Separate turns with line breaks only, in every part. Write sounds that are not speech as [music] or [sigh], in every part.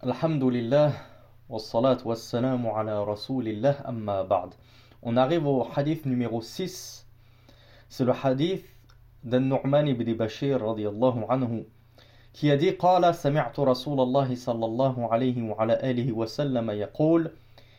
Alhamdulillah, wassalat wassalamu ala rasulillah amma ba'd. On arrive au hadith numéro 6. C'est le hadith d'un Nu'man ibn Bashir radiyallahu anhu qui a dit قال سمعت رسول الله صلى الله عليه وعلى آله وسلم يقول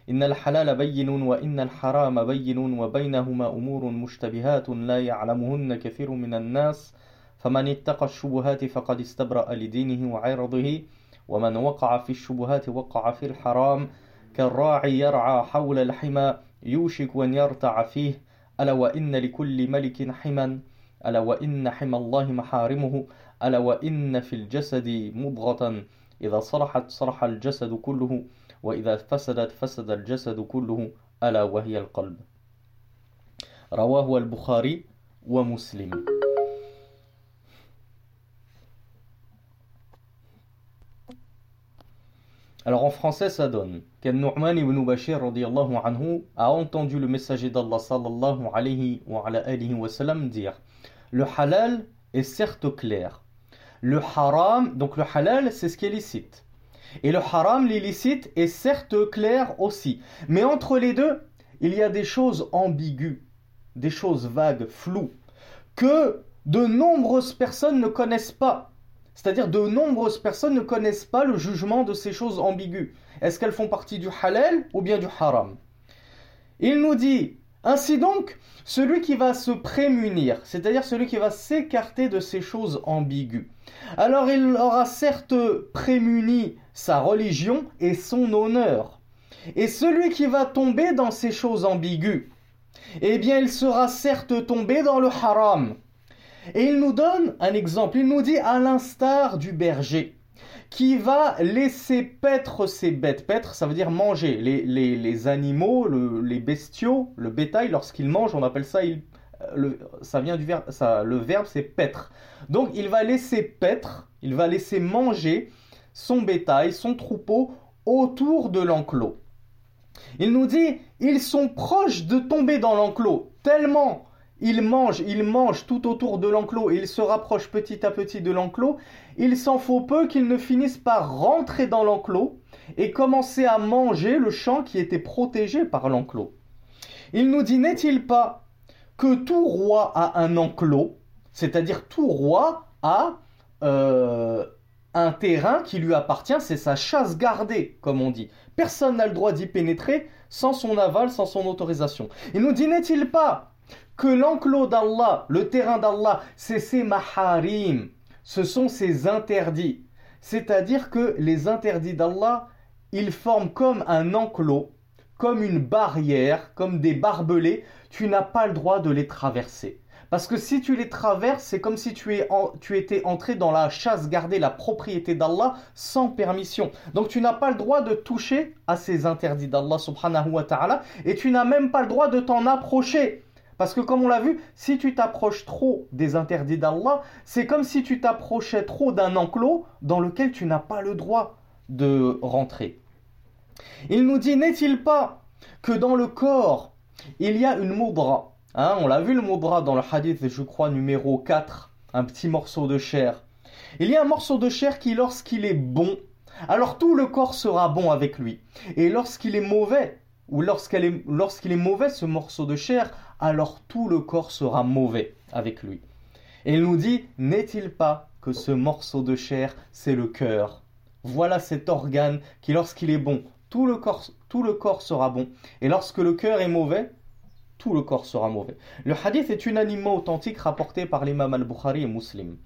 إن الحلال بين وإن الحرام بين وبينهما أمور مشتبهات لا يعلمهن كثير من الناس فمن اتقى الشبهات فقد استبرأ لدينه وعرضه ومن وقع في الشبهات وقع في الحرام كالراعي يرعى حول الحمى يوشك أن يرتع فيه. ألا وإن لكل ملك حما؟ ألا وإن حمى الله محارمه؟ ألا وإن في الجسد مضغة؟ إذا صلحت صلح الجسد كله وإذا فسدت فسد الجسد كله ألا وهي القلب. رواه البخاري ومسلم. Alors en français, ça donne qu'Al Nu'man ibn Bashir anhu a entendu le messager d'Allah sallallahu alayhi wa, alayhi wa sallam dire Le halal est certes clair. Le haram, donc le halal, c'est ce qui est licite. Et le haram, l'illicite, est certes clair aussi. Mais entre les deux, il y a des choses ambiguës, des choses vagues, floues, que de nombreuses personnes ne connaissent pas. C'est-à-dire de nombreuses personnes ne connaissent pas le jugement de ces choses ambiguës. Est-ce qu'elles font partie du halal ou bien du haram? Il nous dit, ainsi donc, celui qui va se prémunir, c'est-à-dire celui qui va s'écarter de ces choses ambiguës, alors il aura certes prémuni sa religion et son honneur. Et celui qui va tomber dans ces choses ambiguës, eh bien il sera certes tombé dans le haram. Et il nous donne un exemple. Il nous dit à l'instar du berger qui va laisser paître ses bêtes. Paître, ça veut dire manger. Les, animaux, les bestiaux, le bétail, lorsqu'ils mangent, on appelle ça, le, ça vient du verbe, ça, le verbe c'est paître. Donc il va laisser paître, il va laisser manger son bétail, son troupeau autour de l'enclos. Il nous dit, ils sont proches de tomber dans l'enclos, tellement il mange, il mange tout autour de l'enclos et il se rapproche petit à petit de l'enclos. Il s'en faut peu qu'il ne finisse par rentrer dans l'enclos et commencer à manger le champ qui était protégé par l'enclos. Il nous dit, n'est-il pas que tout roi a un enclos, c'est-à-dire tout roi a euh, un terrain qui lui appartient, c'est sa chasse gardée, comme on dit. Personne n'a le droit d'y pénétrer sans son aval, sans son autorisation. Il nous dit, n'est-il pas que l'enclos d'Allah, le terrain d'Allah, c'est ses maharim, ce sont ses interdits. C'est-à-dire que les interdits d'Allah, ils forment comme un enclos, comme une barrière, comme des barbelés, tu n'as pas le droit de les traverser. Parce que si tu les traverses, c'est comme si tu, tu étais entré dans la chasse gardée, la propriété d'Allah, sans permission. Donc tu n'as pas le droit de toucher à ces interdits d'Allah subhanahu wa ta'ala, et tu n'as même pas le droit de t'en approcher. Parce que comme on l'a vu, si tu t'approches trop des interdits d'Allah, c'est comme si tu t'approchais trop d'un enclos dans lequel tu n'as pas le droit de rentrer. Il nous dit, n'est-il pas que dans le corps, il y a une moudra? Hein, On l'a vu le moudra dans le hadith, je crois, numéro 4, un petit morceau de chair. Il y a un morceau de chair qui, lorsqu'il est bon, alors tout le corps sera bon avec lui. Et lorsqu'il est mauvais, ou lorsqu'il est, lorsqu'il est mauvais ce morceau de chair, alors tout le corps sera mauvais avec lui. Et il nous dit, n'est-il pas que ce morceau de chair, c'est le cœur? Voilà cet organe qui, lorsqu'il est bon, tout le, corps, sera bon. Et lorsque le cœur est mauvais, tout le corps sera mauvais. Le hadith est unanimement authentique rapporté par l'imam al-Bukhari et Muslim.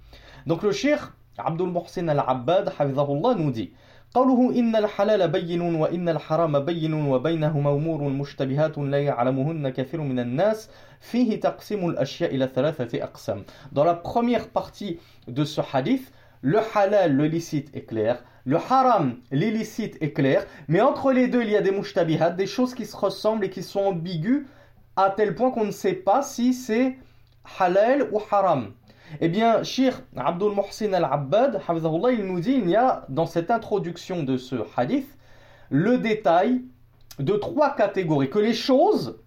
Donc le shir Abdul Muhsin al-Abbad, nous dit قوله إن الحلال بين وإن الحرام بين وبينهما أمور مشتبهات لا يعلمهن كثير من الناس فيه تقسيم الأشياء إلى ثلاثة أقسام Dans la première partie de ce hadith, le halal, le licite est clair, le haram, l'illicite est clair, mais entre les deux, il y a des mushtabihat, des choses qui se ressemblent et qui sont ambiguës à tel point qu'on ne sait pas si c'est halal ou haram. Eh bien, Shir Abdul Muhsin al-Abbad, il nous dit il y a dans cette introduction de ce hadith le détail de trois catégories, que les choses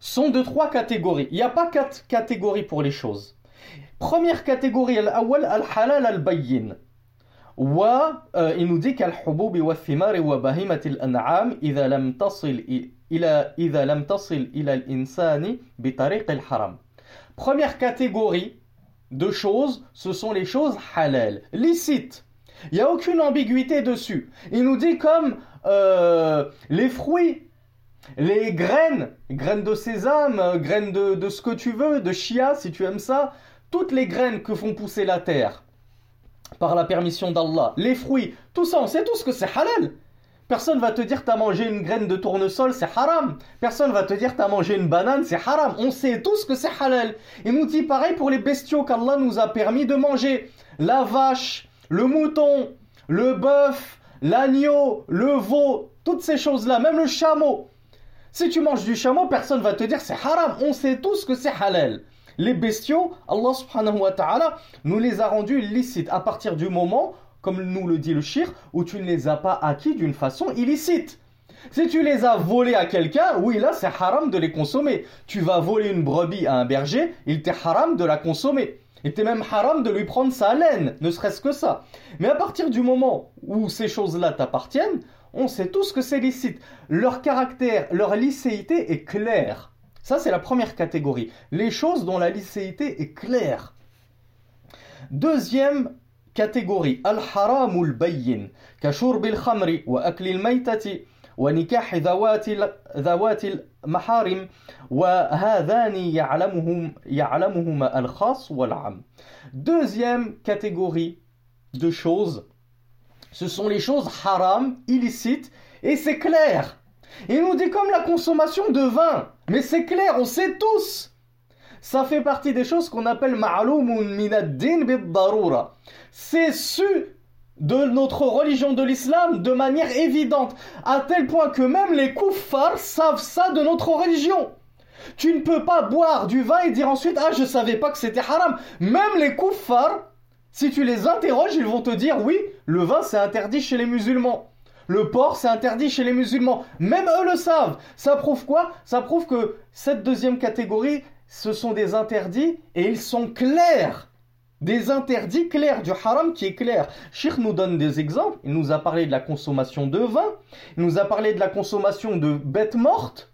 sont de trois catégories. Il n'y a pas quatre catégories pour les choses. Première catégorie, al-awwal al-halal al-bayyin. il nous dit qu'al-hubub wa thimar wa bahimat al-an'am idha lam tasil ila idha lam tasil ila al-insani bi tariq al-haram. Première catégorie de choses, ce sont les choses halal, licites. Il n'y a aucune ambiguïté dessus. Il nous dit comme euh, les fruits, les graines, graines de sésame, graines de, de, ce que tu veux, de chia si tu aimes ça, toutes les graines que font pousser la terre par la permission d'Allah, les fruits, tout ça, on sait tous que c'est halal. Personne va te dire t'as mangé une graine de tournesol, c'est haram. Personne va te dire t'as mangé une banane, c'est haram. On sait tous que c'est halal. Il nous dit pareil pour les bestiaux qu'Allah nous a permis de manger. La vache, le mouton, le bœuf, l'agneau, le veau, toutes ces choses-là, même le chameau. Si tu manges du chameau, personne va te dire c'est haram. On sait tous que c'est halal. Les bestiaux, Allah nous les a rendus licites à partir du moment comme nous le dit le shir, où tu ne les as pas acquis d'une façon illicite. Si tu les as volés à quelqu'un, oui, là, c'est haram de les consommer. Tu vas voler une brebis à un berger, il t'est haram de la consommer. Il t'est même haram de lui prendre sa laine, ne serait-ce que ça. Mais à partir du moment où ces choses-là t'appartiennent, on sait tous que c'est licite. Leur caractère, leur licéité est claire. Ça, c'est la première catégorie. Les choses dont la licéité est claire. Deuxième catégorie الحرام البين كشرب الخمر وأكل الميتة ونكاح ذوات ذوات المحارم وهذان يعلمهم يعلمهما الخاص والعام. Deuxième catégorie de choses, ce sont les choses haram, illicites, et c'est clair. Il nous dit comme la consommation de vin, mais c'est clair, on sait tous. Ça fait partie des choses qu'on appelle ma'loumun min ad-din bid-darura c'est su de notre religion de l'islam de manière évidente, à tel point que même les kuffars savent ça de notre religion. Tu ne peux pas boire du vin et dire ensuite Ah, je savais pas que c'était haram. Même les kuffars, si tu les interroges, ils vont te dire Oui, le vin c'est interdit chez les musulmans. Le porc c'est interdit chez les musulmans. Même eux le savent. Ça prouve quoi? Ça prouve que cette deuxième catégorie, ce sont des interdits et ils sont clairs des interdits clairs, du haram qui est clair. Sheikh nous donne des exemples. Il nous a parlé de la consommation de vin. Il nous a parlé de la consommation de bêtes mortes.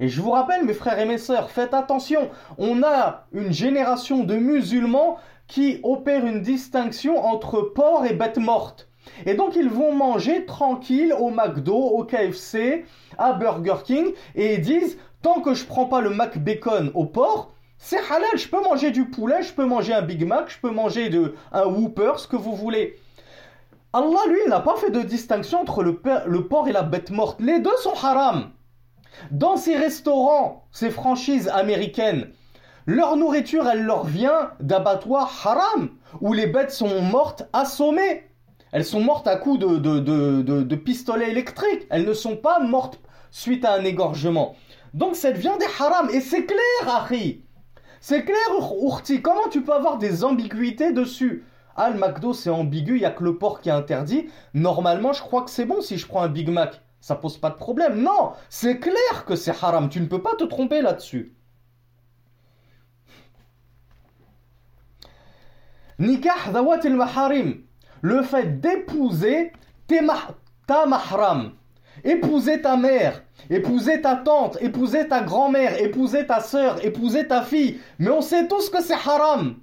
Et je vous rappelle, mes frères et mes sœurs, faites attention. On a une génération de musulmans qui opèrent une distinction entre porc et bêtes mortes. Et donc ils vont manger tranquille au McDo, au KFC, à Burger King, et ils disent, tant que je prends pas le Mac Bacon au porc, c'est halal, je peux manger du poulet, je peux manger un Big Mac, je peux manger de, un Whooper, ce que vous voulez. Allah, lui, n'a pas fait de distinction entre le, porc et la bête morte. Les deux sont haram. Dans ces restaurants, ces franchises américaines, leur nourriture, elle leur vient d'abattoirs haram, où les bêtes sont mortes assommées. Elles sont mortes à coups de, de, de, de pistolet électrique. Elles ne sont pas mortes suite à un égorgement. Donc cette viande est haram. Et c'est clair, Harry. C'est clair, Ourti, comment tu peux avoir des ambiguïtés dessus? Ah, le McDo, c'est ambigu, il n'y a que le porc qui est interdit. Normalement, je crois que c'est bon si je prends un Big Mac. Ça pose pas de problème. Non, c'est clair que c'est haram. Tu ne peux pas te tromper là-dessus. Nikah dawat al-maharim. Le fait d'épouser ta mahram. Épouser ta mère, épouser ta tante, épouser ta grand-mère, épouser ta sœur, épouser ta fille. Mais on sait tous que c'est haram.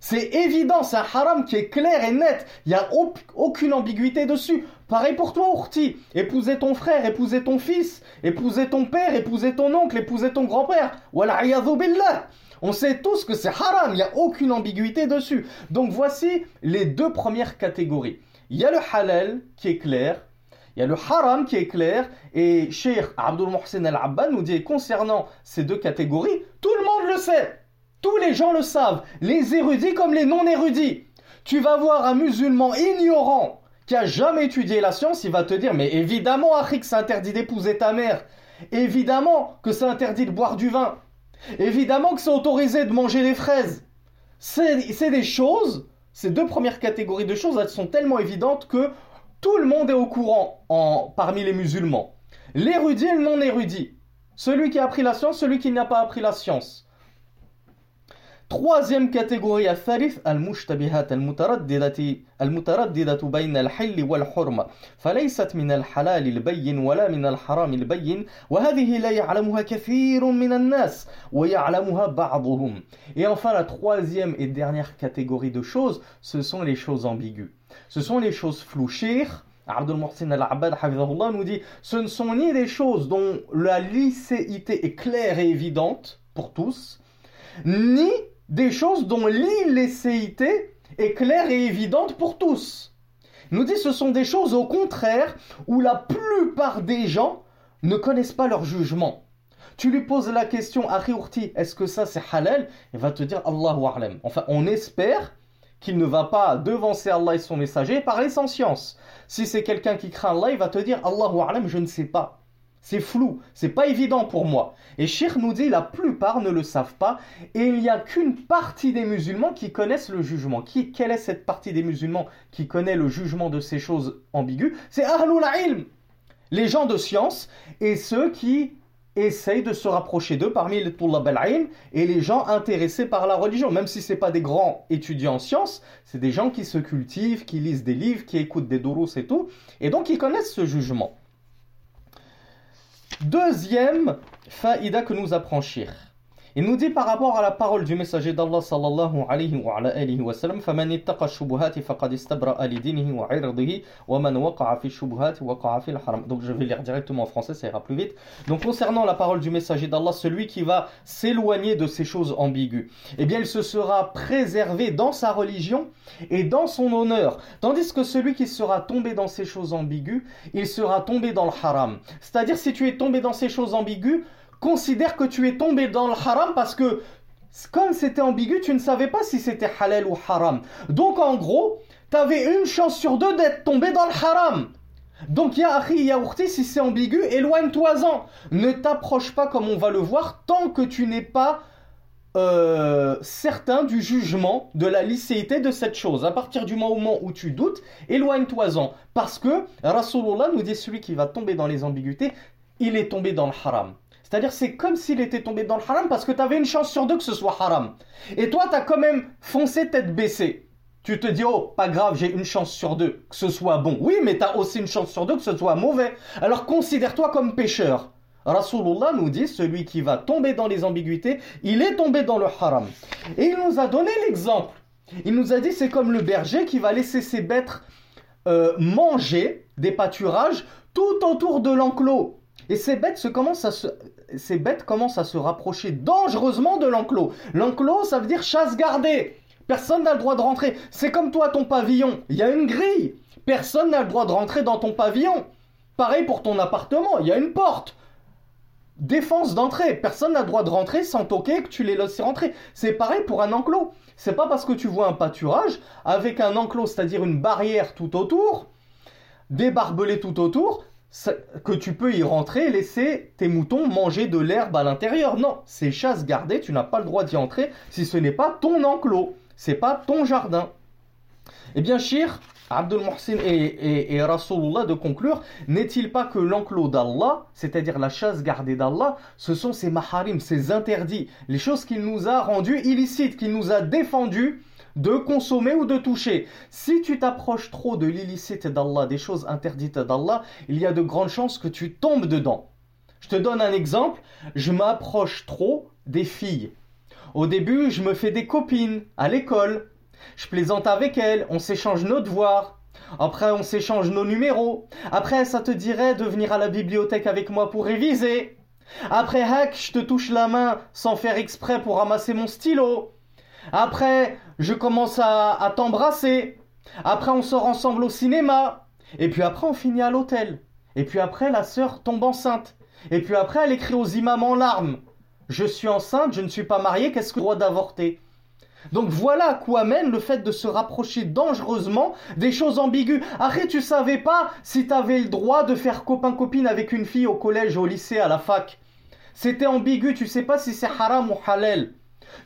C'est évident, c'est un haram qui est clair et net. Il n'y a aucune ambiguïté dessus. Pareil pour toi, Ourti. Épouser ton frère, épouser ton fils, épouser ton père, épouser ton oncle, épouser ton grand-père. Billah. On sait tous que c'est haram, il n'y a aucune ambiguïté dessus. Donc voici les deux premières catégories. Il y a le halal qui est clair, il y a le haram qui est clair, et Sheikh Abdul Mohsen Al-Abban nous dit concernant ces deux catégories, tout le monde le sait. Tous les gens le savent, les érudits comme les non-érudits. Tu vas voir un musulman ignorant qui a jamais étudié la science, il va te dire mais évidemment, Achik, c'est interdit d'épouser ta mère. Évidemment que c'est interdit de boire du vin. Évidemment que c'est autorisé de manger des fraises. C'est des choses, ces deux premières catégories de choses, elles sont tellement évidentes que tout le monde est au courant en, parmi les musulmans. L'érudit et le non érudit. Celui qui a appris la science, celui qui n'a pas appris la science. Troisième catégorie, الثالث المشتبهات المترددة المترددة بين الحل والحرمة فليست من الحلال البين ولا من الحرام البين وهذه لا يعلمها كثير من الناس ويعلمها بعضهم. Et enfin la troisième et dernière catégorie de choses, ce sont les choses ambiguës. Ce sont les choses floues. Cheikh Muhsin al-Abbad nous dit ce ne sont ni des choses dont la licéité est claire et évidente pour tous, ni des choses dont l'illécéité est claire et évidente pour tous. Il nous dit ce sont des choses au contraire où la plupart des gens ne connaissent pas leur jugement. Tu lui poses la question, Urti, est-ce que ça c'est halal? Il va te dire Allahu A'lam. Enfin, on espère qu'il ne va pas devancer Allah et son messager parler sans science. Si c'est quelqu'un qui craint Allah, il va te dire Allahu A'lam, je ne sais pas. C'est flou, c'est pas évident pour moi. Et Sheikh nous dit la plupart ne le savent pas et il n'y a qu'une partie des musulmans qui connaissent le jugement. Qui, quelle est cette partie des musulmans qui connaît le jugement de ces choses ambiguës? C'est Ahlul Ilm, les gens de science et ceux qui essayent de se rapprocher d'eux parmi les Tullab al et les gens intéressés par la religion. Même si ce pas des grands étudiants en sciences, c'est des gens qui se cultivent, qui lisent des livres, qui écoutent des dourous et tout. Et donc ils connaissent ce jugement. Deuxième faïda que nous apprend Shir. Il nous dit par rapport à la parole du messager d'Allah sallallahu alayhi wa ala alihi wa sallam فَمَنِ اتَّقَى الشُّبُهَاتِ فَقَدْ اسْتَبْرَأَ لِدِينِهِ وَعِرْضِهِ وَمَنْ وَقَعَ فِي الشُّبُهَاتِ وَقَعَ فِي الْحَرَمِ Donc je vais lire directement en français, ça ira plus vite. Donc concernant la parole du messager d'Allah, celui qui va s'éloigner de ces choses ambiguës, eh bien il se sera préservé dans sa religion et dans son honneur. Tandis que celui qui sera tombé dans ces choses ambiguës, il sera tombé dans le haram. C'est-à-dire si tu es tombé dans ces choses ambiguës, considère que tu es tombé dans le haram parce que comme c'était ambigu, tu ne savais pas si c'était halal ou haram. Donc en gros, tu avais une chance sur deux d'être tombé dans le haram. Donc ya akhi, ya si c'est ambigu, éloigne-toi-en. Ne t'approche pas comme on va le voir tant que tu n'es pas euh, certain du jugement, de la licéité de cette chose. À partir du moment où tu doutes, éloigne-toi-en. Parce que Rasulullah nous dit celui qui va tomber dans les ambiguïtés, il est tombé dans le haram. C'est-à-dire c'est comme s'il était tombé dans le haram parce que tu avais une chance sur deux que ce soit haram. Et toi, tu as quand même foncé tête baissée. Tu te dis, oh, pas grave, j'ai une chance sur deux que ce soit bon. Oui, mais tu as aussi une chance sur deux que ce soit mauvais. Alors considère-toi comme pécheur. Rasulullah nous dit, celui qui va tomber dans les ambiguïtés, il est tombé dans le haram. Et il nous a donné l'exemple. Il nous a dit, c'est comme le berger qui va laisser ses bêtes euh, manger des pâturages tout autour de l'enclos. Et ces bêtes, se commencent à se, ces bêtes commencent à se rapprocher dangereusement de l'enclos. L'enclos, ça veut dire chasse gardée. Personne n'a le droit de rentrer. C'est comme toi, ton pavillon. Il y a une grille. Personne n'a le droit de rentrer dans ton pavillon. Pareil pour ton appartement. Il y a une porte. Défense d'entrée. Personne n'a le droit de rentrer sans toquer que tu les laisses rentrer. C'est pareil pour un enclos. C'est pas parce que tu vois un pâturage avec un enclos, c'est-à-dire une barrière tout autour, des barbelés tout autour, que tu peux y rentrer laisser tes moutons manger de l'herbe à l'intérieur. Non, c'est chasse gardée, tu n'as pas le droit d'y entrer si ce n'est pas ton enclos, c'est pas ton jardin. Eh bien, Shir, Abdul Muhsin et, et, Rasulullah de conclure, n'est-il pas que l'enclos d'Allah, c'est-à-dire la chasse gardée d'Allah, ce sont ses maharim, ses interdits, les choses qu'il nous a rendues illicites, qu'il nous a défendues de consommer ou de toucher. Si tu t'approches trop de l'illicite d'Allah, des choses interdites d'Allah, il y a de grandes chances que tu tombes dedans. Je te donne un exemple, je m'approche trop des filles. Au début, je me fais des copines à l'école. Je plaisante avec elles, on s'échange nos devoirs. Après, on s'échange nos numéros. Après, ça te dirait de venir à la bibliothèque avec moi pour réviser. Après, hack, je te touche la main sans faire exprès pour ramasser mon stylo. Après, je commence à, t'embrasser. Après, on sort ensemble au cinéma. Et puis après, on finit à l'hôtel. Et puis après, la sœur tombe enceinte. Et puis après, elle écrit aux imams en larmes. Je suis enceinte, je ne suis pas mariée, qu'est-ce que je droit d'avorter? Donc voilà à quoi mène le fait de se rapprocher dangereusement des choses ambiguës. Arrête, tu savais pas si tu avais le droit de faire copain-copine avec une fille au collège, au lycée, à la fac? C'était ambigu, tu sais pas si c'est haram ou halal.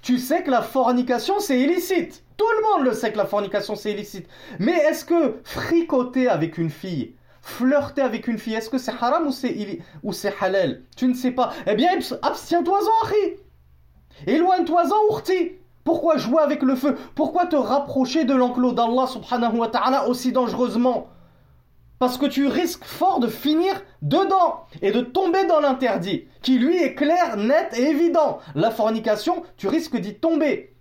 Tu sais que la fornication c'est illicite. Tout le monde le sait que la fornication c'est illicite. Mais est-ce que fricoter avec une fille, flirter avec une fille, est-ce que c'est haram ou c'est ou c'est halal? Tu ne sais pas. Eh bien, abstiens-toi-en, Éloigne-toi-en, ourti. Pourquoi jouer avec le feu? Pourquoi te rapprocher de l'enclos d'Allah subhanahu wa ta'ala aussi dangereusement? Parce que tu risques fort de finir dedans et de tomber dans l'interdit, qui lui est clair, net et évident. La fornication, tu risques d'y tomber.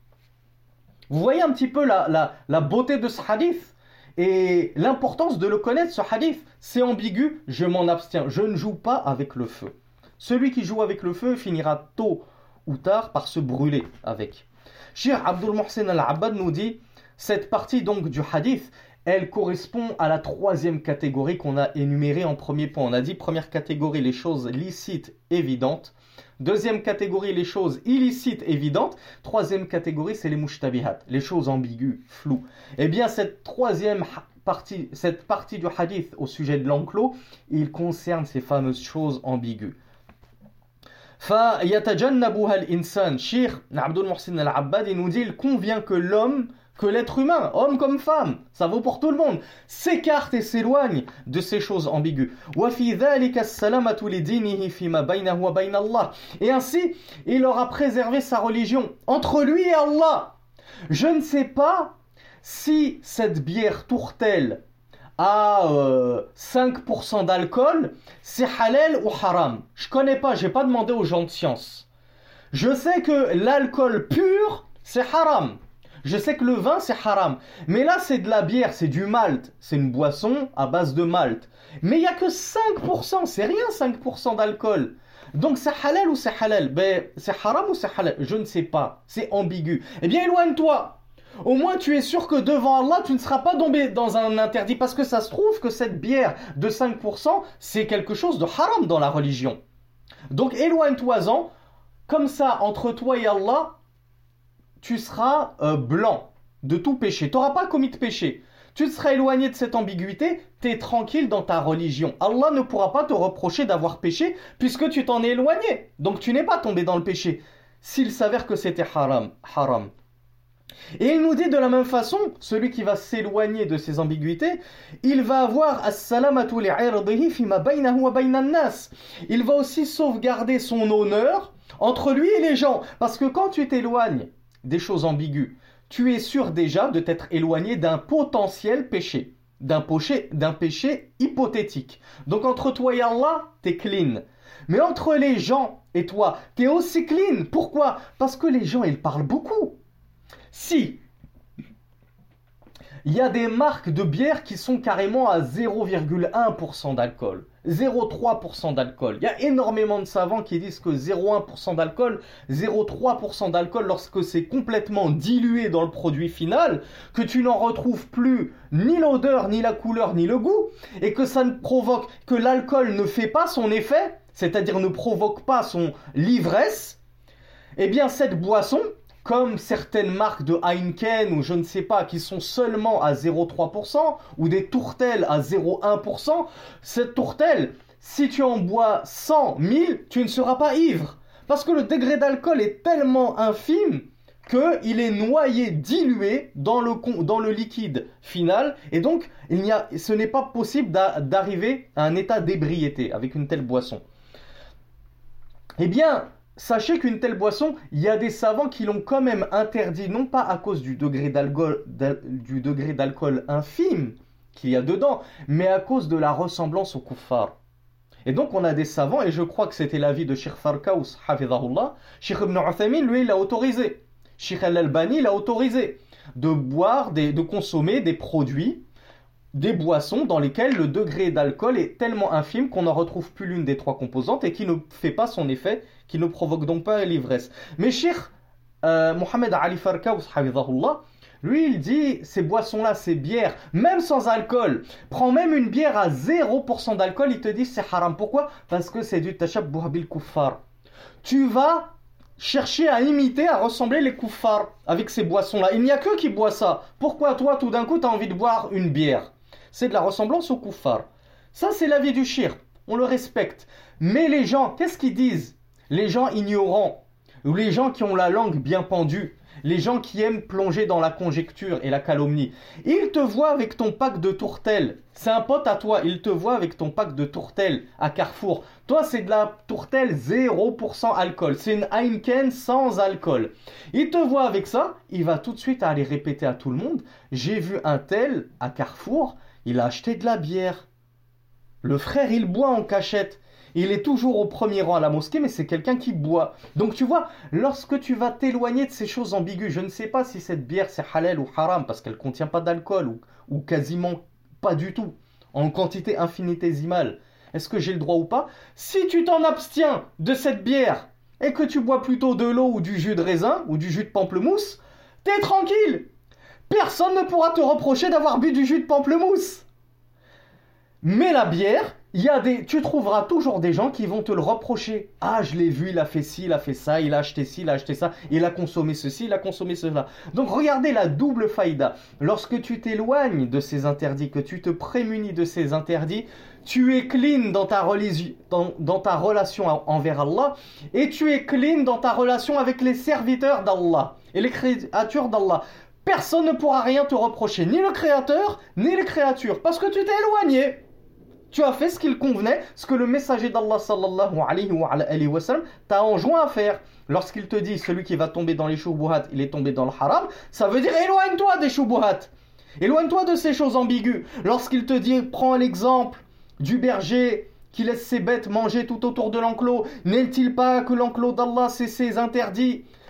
Vous voyez un petit peu la, la beauté de ce hadith et l'importance de le connaître, ce hadith. C'est ambigu, je m'en abstiens, je ne joue pas avec le feu. Celui qui joue avec le feu finira tôt ou tard par se brûler avec. Cheikh Abdul Mohsen al-Abbad nous dit cette partie donc du hadith, elle correspond à la troisième catégorie qu'on a énumérée en premier point. On a dit première catégorie les choses licites évidentes. Deuxième catégorie les choses illicites évidentes. Troisième catégorie c'est les mushtabihat, les choses ambiguës, floues. Eh bien cette troisième partie, cette partie du hadith au sujet de l'enclos, il concerne ces fameuses choses ambiguës. فيتجنبها الإنسان شيخ عبد المحسن العباد nous dit il convient que l'homme que l'être humain, homme comme femme, ça vaut pour tout le monde, s'écarte et s'éloigne de ces choses ambiguës. Et ainsi, il aura préservé sa religion entre lui et Allah. Je ne sais pas si cette bière tourtelle à 5% euh, d'alcool, c'est halal ou haram. Je connais pas, j'ai pas demandé aux gens de science. Je sais que l'alcool pur, c'est haram. Je sais que le vin, c'est haram. Mais là, c'est de la bière, c'est du malt. C'est une boisson à base de malt. Mais il n'y a que 5%, c'est rien 5% d'alcool. Donc c'est halal ou c'est halal? Ben, C'est haram ou c'est halal? Je ne sais pas. C'est ambigu. Eh bien, éloigne-toi au moins tu es sûr que devant Allah, tu ne seras pas tombé dans un interdit parce que ça se trouve que cette bière de 5%, c'est quelque chose de haram dans la religion. Donc éloigne-toi-en, comme ça, entre toi et Allah, tu seras euh, blanc de tout péché. Tu n'auras pas commis de péché. Tu seras éloigné de cette ambiguïté, tu es tranquille dans ta religion. Allah ne pourra pas te reprocher d'avoir péché puisque tu t'en es éloigné. Donc tu n'es pas tombé dans le péché. S'il s'avère que c'était haram, haram. Et il nous dit de la même façon, celui qui va s'éloigner de ces ambiguïtés, il va avoir Il va aussi sauvegarder son honneur entre lui et les gens. Parce que quand tu t'éloignes des choses ambiguës, tu es sûr déjà de t'être éloigné d'un potentiel péché, d'un péché, d'un péché hypothétique. Donc entre toi et Allah, t'es clean. Mais entre les gens et toi, t'es aussi clean. Pourquoi? Parce que les gens, ils parlent beaucoup. Si il y a des marques de bière qui sont carrément à 0,1% d'alcool, 0,3% d'alcool. Il y a énormément de savants qui disent que 0,1% d'alcool, 0,3% d'alcool lorsque c'est complètement dilué dans le produit final, que tu n'en retrouves plus ni l'odeur, ni la couleur, ni le goût, et que ça ne provoque, que l'alcool ne fait pas son effet, c'est-à-dire ne provoque pas son l'ivresse, eh bien cette boisson, comme certaines marques de Heineken ou je ne sais pas qui sont seulement à 0,3% ou des tourtelles à 0,1%, cette tourtelle, si tu en bois 100, 1000, tu ne seras pas ivre. Parce que le degré d'alcool est tellement infime qu'il est noyé, dilué dans le, dans le liquide final. Et donc, il a, ce n'est pas possible d'arriver à un état d'ébriété avec une telle boisson. Eh bien, Sachez qu'une telle boisson, il y a des savants qui l'ont quand même interdit, non pas à cause du degré d'alcool infime qu'il y a dedans, mais à cause de la ressemblance au kuffar. Et donc on a des savants, et je crois que c'était l'avis de Sheikh Farkaus, hafidahullah, Sheikh Ibn Uthaymin, lui, il a autorisé. Sheikh Al-Albani l'a autorisé de boire, de consommer des produits des boissons dans lesquelles le degré d'alcool est tellement infime qu'on n'en retrouve plus l'une des trois composantes et qui ne fait pas son effet, qui ne provoque donc pas l'ivresse. Mais Sheikh euh, Mohamed Ali Farkaous, lui il dit ces boissons-là, ces bières, même sans alcool, prends même une bière à 0% d'alcool, il te dit c'est haram. Pourquoi? Parce que c'est du tashabbuh bil kuffar. Tu vas chercher à imiter, à ressembler les kuffars avec ces boissons-là. Il n'y a que qui boit ça. Pourquoi toi, tout d'un coup, tu as envie de boire une bière? C'est de la ressemblance au kuffar. Ça, c'est l'avis du shir. On le respecte. Mais les gens, qu'est-ce qu'ils disent? Les gens ignorants, ou les gens qui ont la langue bien pendue, les gens qui aiment plonger dans la conjecture et la calomnie. Il te voit avec ton pack de tourtelles. C'est un pote à toi, il te voit avec ton pack de tourtelles à Carrefour. Toi, c'est de la tourtelle 0% alcool. C'est une Heineken sans alcool. Il te voit avec ça, il va tout de suite aller répéter à tout le monde J'ai vu un tel à Carrefour, il a acheté de la bière. Le frère, il boit en cachette. Il est toujours au premier rang à la mosquée, mais c'est quelqu'un qui boit. Donc tu vois, lorsque tu vas t'éloigner de ces choses ambiguës, je ne sais pas si cette bière c'est halal ou haram parce qu'elle ne contient pas d'alcool ou, ou quasiment pas du tout, en quantité infinitésimale. Est-ce que j'ai le droit ou pas? Si tu t'en abstiens de cette bière et que tu bois plutôt de l'eau ou du jus de raisin ou du jus de pamplemousse, t'es tranquille. Personne ne pourra te reprocher d'avoir bu du jus de pamplemousse. Mais la bière, y tu trouveras toujours des gens qui vont te le reprocher. Ah, je l'ai vu, il a fait ci, il a fait ça, il a acheté ci, il a acheté ça, il a consommé ceci, il a consommé cela. Donc regardez la double faïda. Lorsque tu t'éloignes de ces interdits, que tu te prémunis de ces interdits, tu es clean dans ta, dans, ta relation envers Allah et tu es clean dans ta relation avec les serviteurs d'Allah et les créatures d'Allah. Personne ne pourra rien te reprocher, ni le créateur, ni les créatures, parce que tu t'es éloigné. Tu as fait ce qu'il convenait, ce que le messager d'Allah sallallahu alayhi wa, sallam t'a enjoint à faire. Lorsqu'il te dit celui qui va tomber dans les shubuhat, il est tombé dans le haram, ça veut dire éloigne-toi des shubuhat. Éloigne-toi de ces choses ambiguës. Lorsqu'il te dit prends l'exemple du berger qui laisse ses bêtes manger tout autour de l'enclos, n'est-il pas que l'enclos d'Allah c'est ses interdits?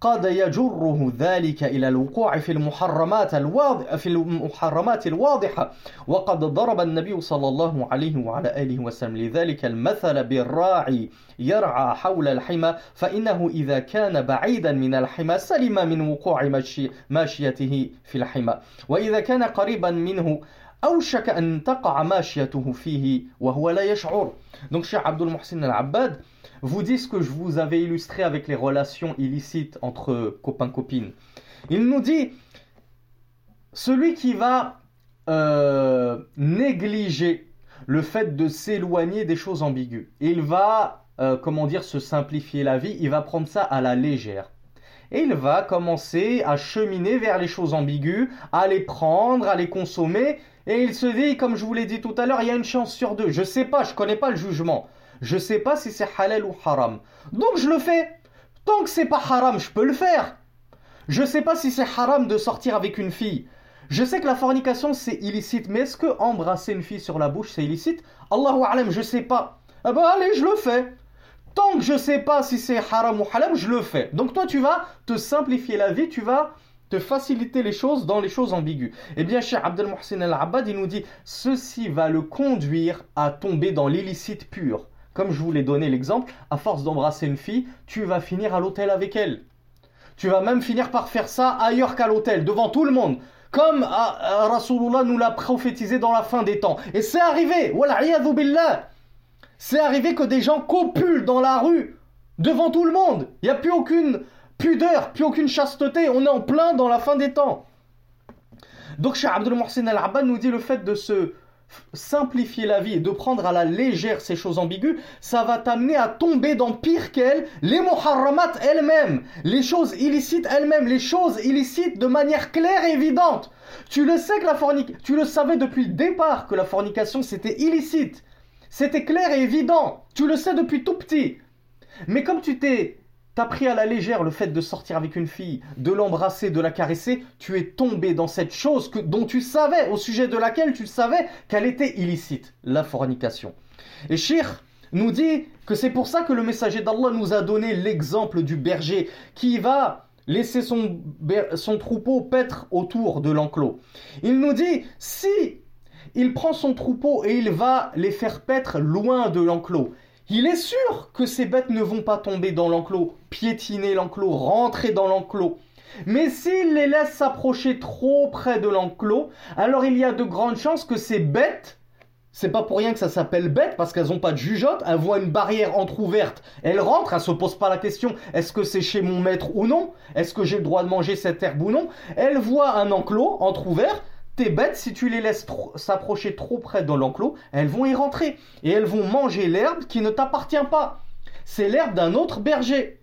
قد يجره ذلك إلى الوقوع في المحرمات الواضحة في المحرمات الواضحة. وقد ضرب النبي صلى الله عليه وعلى آله وسلم لذلك المثل بالراعي يرعى حول الحمى. فإنه إذا كان بعيدا من الحمى سلم من وقوع ماشي ماشيته في الحمى. وإذا كان قريبا منه أوشك أن تقع ماشيته فيه وهو لا يشعر. Donc cher Abdul Mohsin al-Abbad vous dit ce que je vous avais illustré avec les relations illicites entre copains-copines. Il nous dit, celui qui va euh, négliger le fait de s'éloigner des choses ambiguës, il va, euh, comment dire, se simplifier la vie, il va prendre ça à la légère. Et il va commencer à cheminer vers les choses ambiguës, à les prendre, à les consommer, et il se dit, comme je vous l'ai dit tout à l'heure, il y a une chance sur deux. Je sais pas, je connais pas le jugement. Je sais pas si c'est halal ou haram. Donc je le fais. Tant que c'est pas haram, je peux le faire. Je sais pas si c'est haram de sortir avec une fille. Je sais que la fornication c'est illicite, mais est-ce que embrasser une fille sur la bouche c'est illicite? Allahu alam, je sais pas. Ah bah allez, je le fais. Tant que je sais pas si c'est haram ou halal, je le fais. Donc toi tu vas te simplifier la vie, tu vas te faciliter les choses dans les choses ambiguës. Eh bien, cher Abdel Mohsen Al-Abbad, il nous dit ceci va le conduire à tomber dans l'illicite pur. Comme je vous l'ai donné l'exemple, à force d'embrasser une fille, tu vas finir à l'hôtel avec elle. Tu vas même finir par faire ça ailleurs qu'à l'hôtel, devant tout le monde. Comme ah, ah, Rasulullah nous l'a prophétisé dans la fin des temps. Et c'est arrivé, billah. C'est arrivé que des gens copulent dans la rue, devant tout le monde. Il n'y a plus aucune pudeur, plus aucune chasteté. On est en plein dans la fin des temps. Donc, Cheikh Abdul Mohsen Al-Abbad nous dit le fait de se simplifier la vie et de prendre à la légère ces choses ambiguës, ça va t'amener à tomber dans pire qu'elles, les muharramat elles-mêmes, les choses illicites elles-mêmes, les choses illicites de manière claire et évidente. Tu le sais que la fornication, tu le savais depuis le départ que la fornication c'était illicite. C'était clair et évident. Tu le sais depuis tout petit. Mais comme tu t'es T'as pris à la légère le fait de sortir avec une fille, de l'embrasser, de la caresser, tu es tombé dans cette chose que, dont tu savais, au sujet de laquelle tu savais qu'elle était illicite, la fornication. Et Shir nous dit que c'est pour ça que le messager d'Allah nous a donné l'exemple du berger qui va laisser son, son troupeau paître autour de l'enclos. Il nous dit, si il prend son troupeau et il va les faire paître loin de l'enclos, il est sûr que ces bêtes ne vont pas tomber dans l'enclos, piétiner l'enclos, rentrer dans l'enclos. Mais s'il les laisse s'approcher trop près de l'enclos, alors il y a de grandes chances que ces bêtes C'est pas pour rien que ça s'appelle bête parce qu'elles ont pas de jugeote, elles voient une barrière entr'ouverte, elles rentrent, elles se posent pas la question est-ce que c'est chez mon maître ou non Est-ce que j'ai le droit de manger cette herbe ou non Elles voient un enclos entr'ouvert, tes bêtes, si tu les laisses s'approcher trop près de l'enclos, elles vont y rentrer et elles vont manger l'herbe qui ne t'appartient pas. C'est l'herbe d'un autre berger.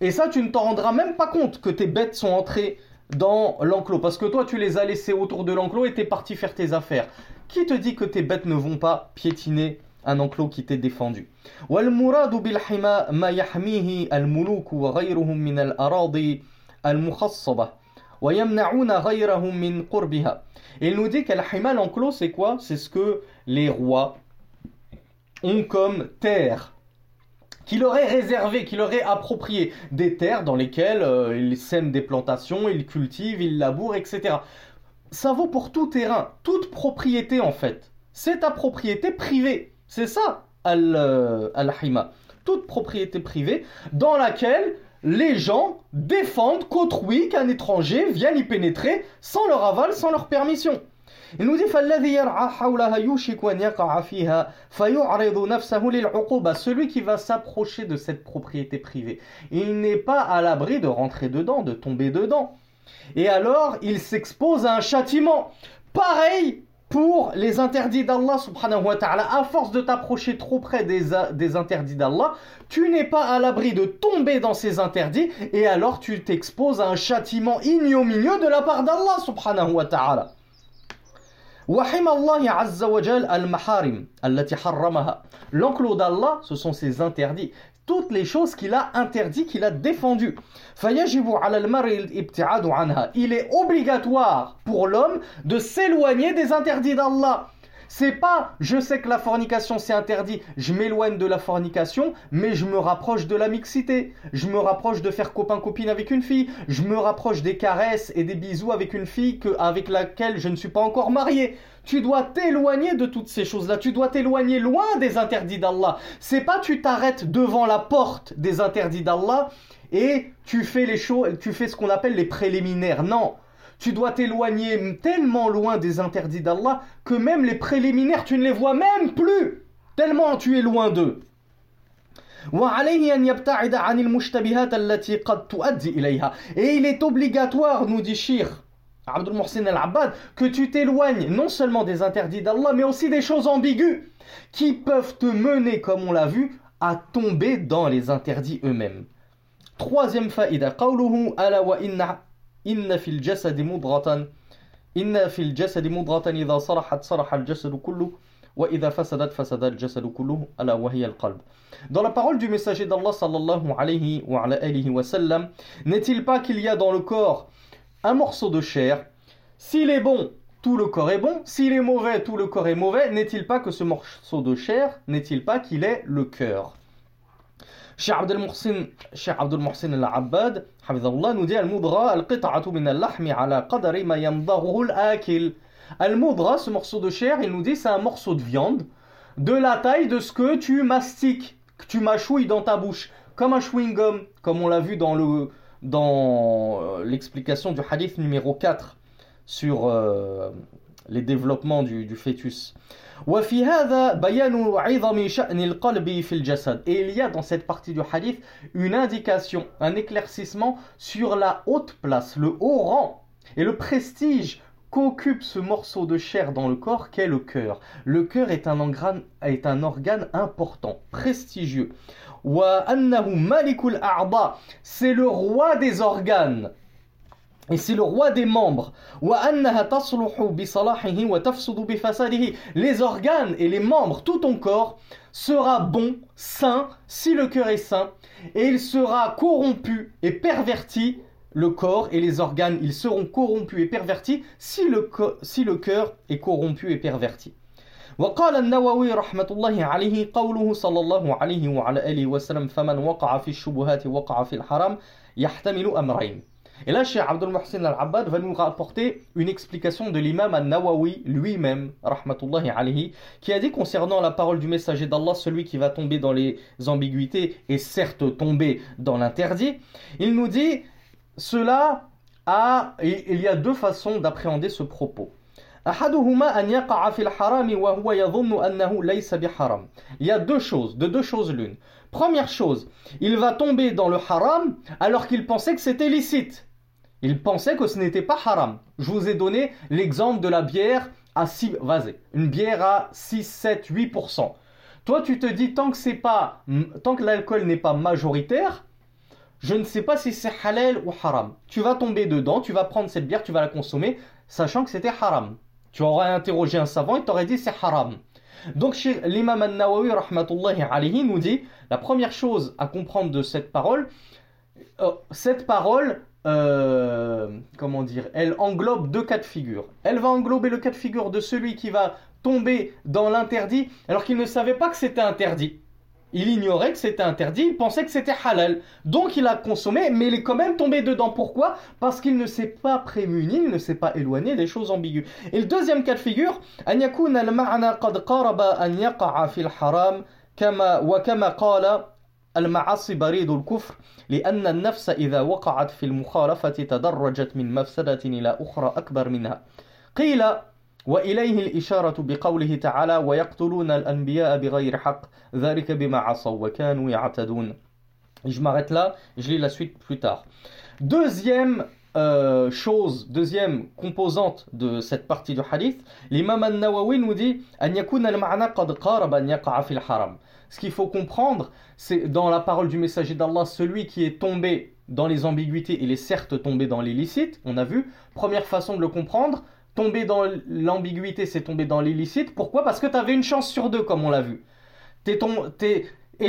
Et ça, tu ne t'en rendras même pas compte que tes bêtes sont entrées dans l'enclos. Parce que toi, tu les as laissés autour de l'enclos et t'es parti faire tes affaires. Qui te dit que tes bêtes ne vont pas piétiner un enclos qui t'est défendu? Il nous dit qu'al-hima, l'enclos, c'est quoi? C'est ce que les rois ont comme terre qui leur est réservé, qui leur est approprié. Des terres dans lesquelles euh, ils sèment des plantations, ils cultivent, ils labourent, etc. Ça vaut pour tout terrain, toute propriété en fait. C'est ta propriété privée. C'est ça, euh, al-hima. toute propriété privée dans laquelle les gens défendent qu'autrui, qu'un étranger vienne y pénétrer sans leur aval, sans leur permission. Il nous dit celui qui va s'approcher de cette propriété privée, il n'est pas à l'abri de rentrer dedans, de tomber dedans. Et alors, il s'expose à un châtiment. Pareil pour les interdits d'Allah subhanahu wa ta'ala. À force de t'approcher trop près des, interdits d'Allah, tu n'es pas à l'abri de tomber dans ces interdits et alors tu t'exposes à un châtiment ignominieux de la part d'Allah subhanahu wa ta'ala. L'enclos d'Allah, ce sont ses interdits. Toutes les choses qu'il a interdit, qu'il a défendues. Il est obligatoire pour l'homme de s'éloigner des interdits d'Allah. C'est pas je sais que la fornication c'est interdit, je m'éloigne de la fornication, mais je me rapproche de la mixité. Je me rapproche de faire copain-copine avec une fille. Je me rapproche des caresses et des bisous avec une fille que, avec laquelle je ne suis pas encore marié. Tu dois t'éloigner de toutes ces choses-là. Tu dois t'éloigner loin des interdits d'Allah. C'est pas tu t'arrêtes devant la porte des interdits d'Allah et tu fais les choses, tu fais ce qu'on appelle les préliminaires. Non tu dois t'éloigner tellement loin des interdits d'Allah que même les préliminaires, tu ne les vois même plus, tellement tu es loin d'eux. Et il est obligatoire, nous dit Shir Abdul Mohsin al-Abbad, que tu t'éloignes non seulement des interdits d'Allah, mais aussi des choses ambiguës qui peuvent te mener, comme on l'a vu, à tomber dans les interdits eux-mêmes. Troisième faïda, qawluhu ala wa inna, inna fil jasadi mudratan. Inna fil jasadi mudratan idha sarahat saraha al jasadu kullu. Wa idha fasadat fasada al jasadu kullu ala wa al qalb. Dans la parole du messager d'Allah sallallahu alayhi wa wa sallam, n'est-il pas qu'il y a dans le corps un morceau de chair S'il est bon, tout le corps est bon. S'il est mauvais, tout le corps est mauvais. N'est-il pas que ce morceau de chair, n'est-il pas qu'il est le cœur? Cheikh Abdel Mohsin, al-Abbad, nous dit Al-Mudra, al-qita'atu min al-lahmi ala qadari ma al-akil. Al-Mudra, ce morceau de chair, il nous dit c'est un morceau de viande de la taille de ce que tu mastiques, que tu mâchouilles dans ta bouche, comme un chewing-gum, comme on l'a vu dans le dans euh, l'explication du hadith numéro 4 sur euh, les développements du, du fœtus. Et il y a dans cette partie du hadith une indication, un éclaircissement sur la haute place, le haut rang et le prestige qu'occupe ce morceau de chair dans le corps qu'est le cœur. Le cœur est un, organe, est un organe important, prestigieux. C'est le roi des organes. Et c'est le roi des membres. Les organes et les membres, tout ton corps, sera bon, sain, si le cœur est sain, et il sera corrompu et perverti, le corps et les organes, ils seront corrompus et pervertis si le, si le cœur est corrompu et perverti. وقال النووي رحمة الله عليه قوله صلى الله عليه وعلى آله وسلم فمن وقع في الشبهات وقع في الحرام يحتمل أمرين et là, Cheikh Abdul Muhsin al-Abbad va nous rapporter une explication de l'imam al-Nawawi lui-même, rahmatullahi alayhi, qui a dit concernant la parole du messager d'Allah, celui qui va tomber dans les ambiguïtés et certes tomber dans l'interdit, il nous dit, cela a, il y a deux façons d'appréhender ce propos. Il y a deux choses, de deux choses l'une. Première chose, il va tomber dans le haram alors qu'il pensait que c'était licite. Il pensait que ce n'était pas haram. Je vous ai donné l'exemple de la bière à 6, vas-y, une bière à 6, 7, 8%. Toi, tu te dis, tant que c'est pas, tant que l'alcool n'est pas majoritaire, je ne sais pas si c'est halal ou haram. Tu vas tomber dedans, tu vas prendre cette bière, tu vas la consommer, sachant que c'était haram. Tu aurais interrogé un savant, il t'aurait dit c'est haram. Donc l'imam al-Nawawi nous dit la première chose à comprendre de cette parole, euh, cette parole, euh, comment dire, elle englobe deux cas de figure. Elle va englober le cas de figure de celui qui va tomber dans l'interdit alors qu'il ne savait pas que c'était interdit. Il ignorait que c'était interdit, il pensait que c'était halal. Donc il a consommé, mais il est quand même tombé dedans. Pourquoi Parce qu'il ne s'est pas prémuni, il ne s'est pas éloigné des choses ambiguës. Et le deuxième cas de figure, أن يكون المعنى قد قارب أن يقع في الحرام كما وكما قال المعاصي بريد الكفر لأن النفس إذا وقعت في المخالفة تدرجت من مفسدة إلى أخرى أكبر منها قيل وإليه الإشارة بقوله تعالى ويقتلون الأنبياء بغير حق ذلك بما عصوا وكانوا يعتدون Je m'arrête là, je lis la suite plus tard. Deuxième euh, chose, deuxième composante de cette partie du hadith, l'imam al-Nawawi nous dit أن يكون المعنى قد قارب أن يقع في الحرام. Ce qu'il faut comprendre, c'est dans la parole du messager d'Allah, celui qui est tombé dans les ambiguïtés, il est certes tombé dans l'illicite, on a vu. Première façon de le comprendre, tomber dans l'ambiguïté, c'est tomber dans l'illicite. Pourquoi? Parce que tu avais une chance sur deux, comme on l'a vu. Et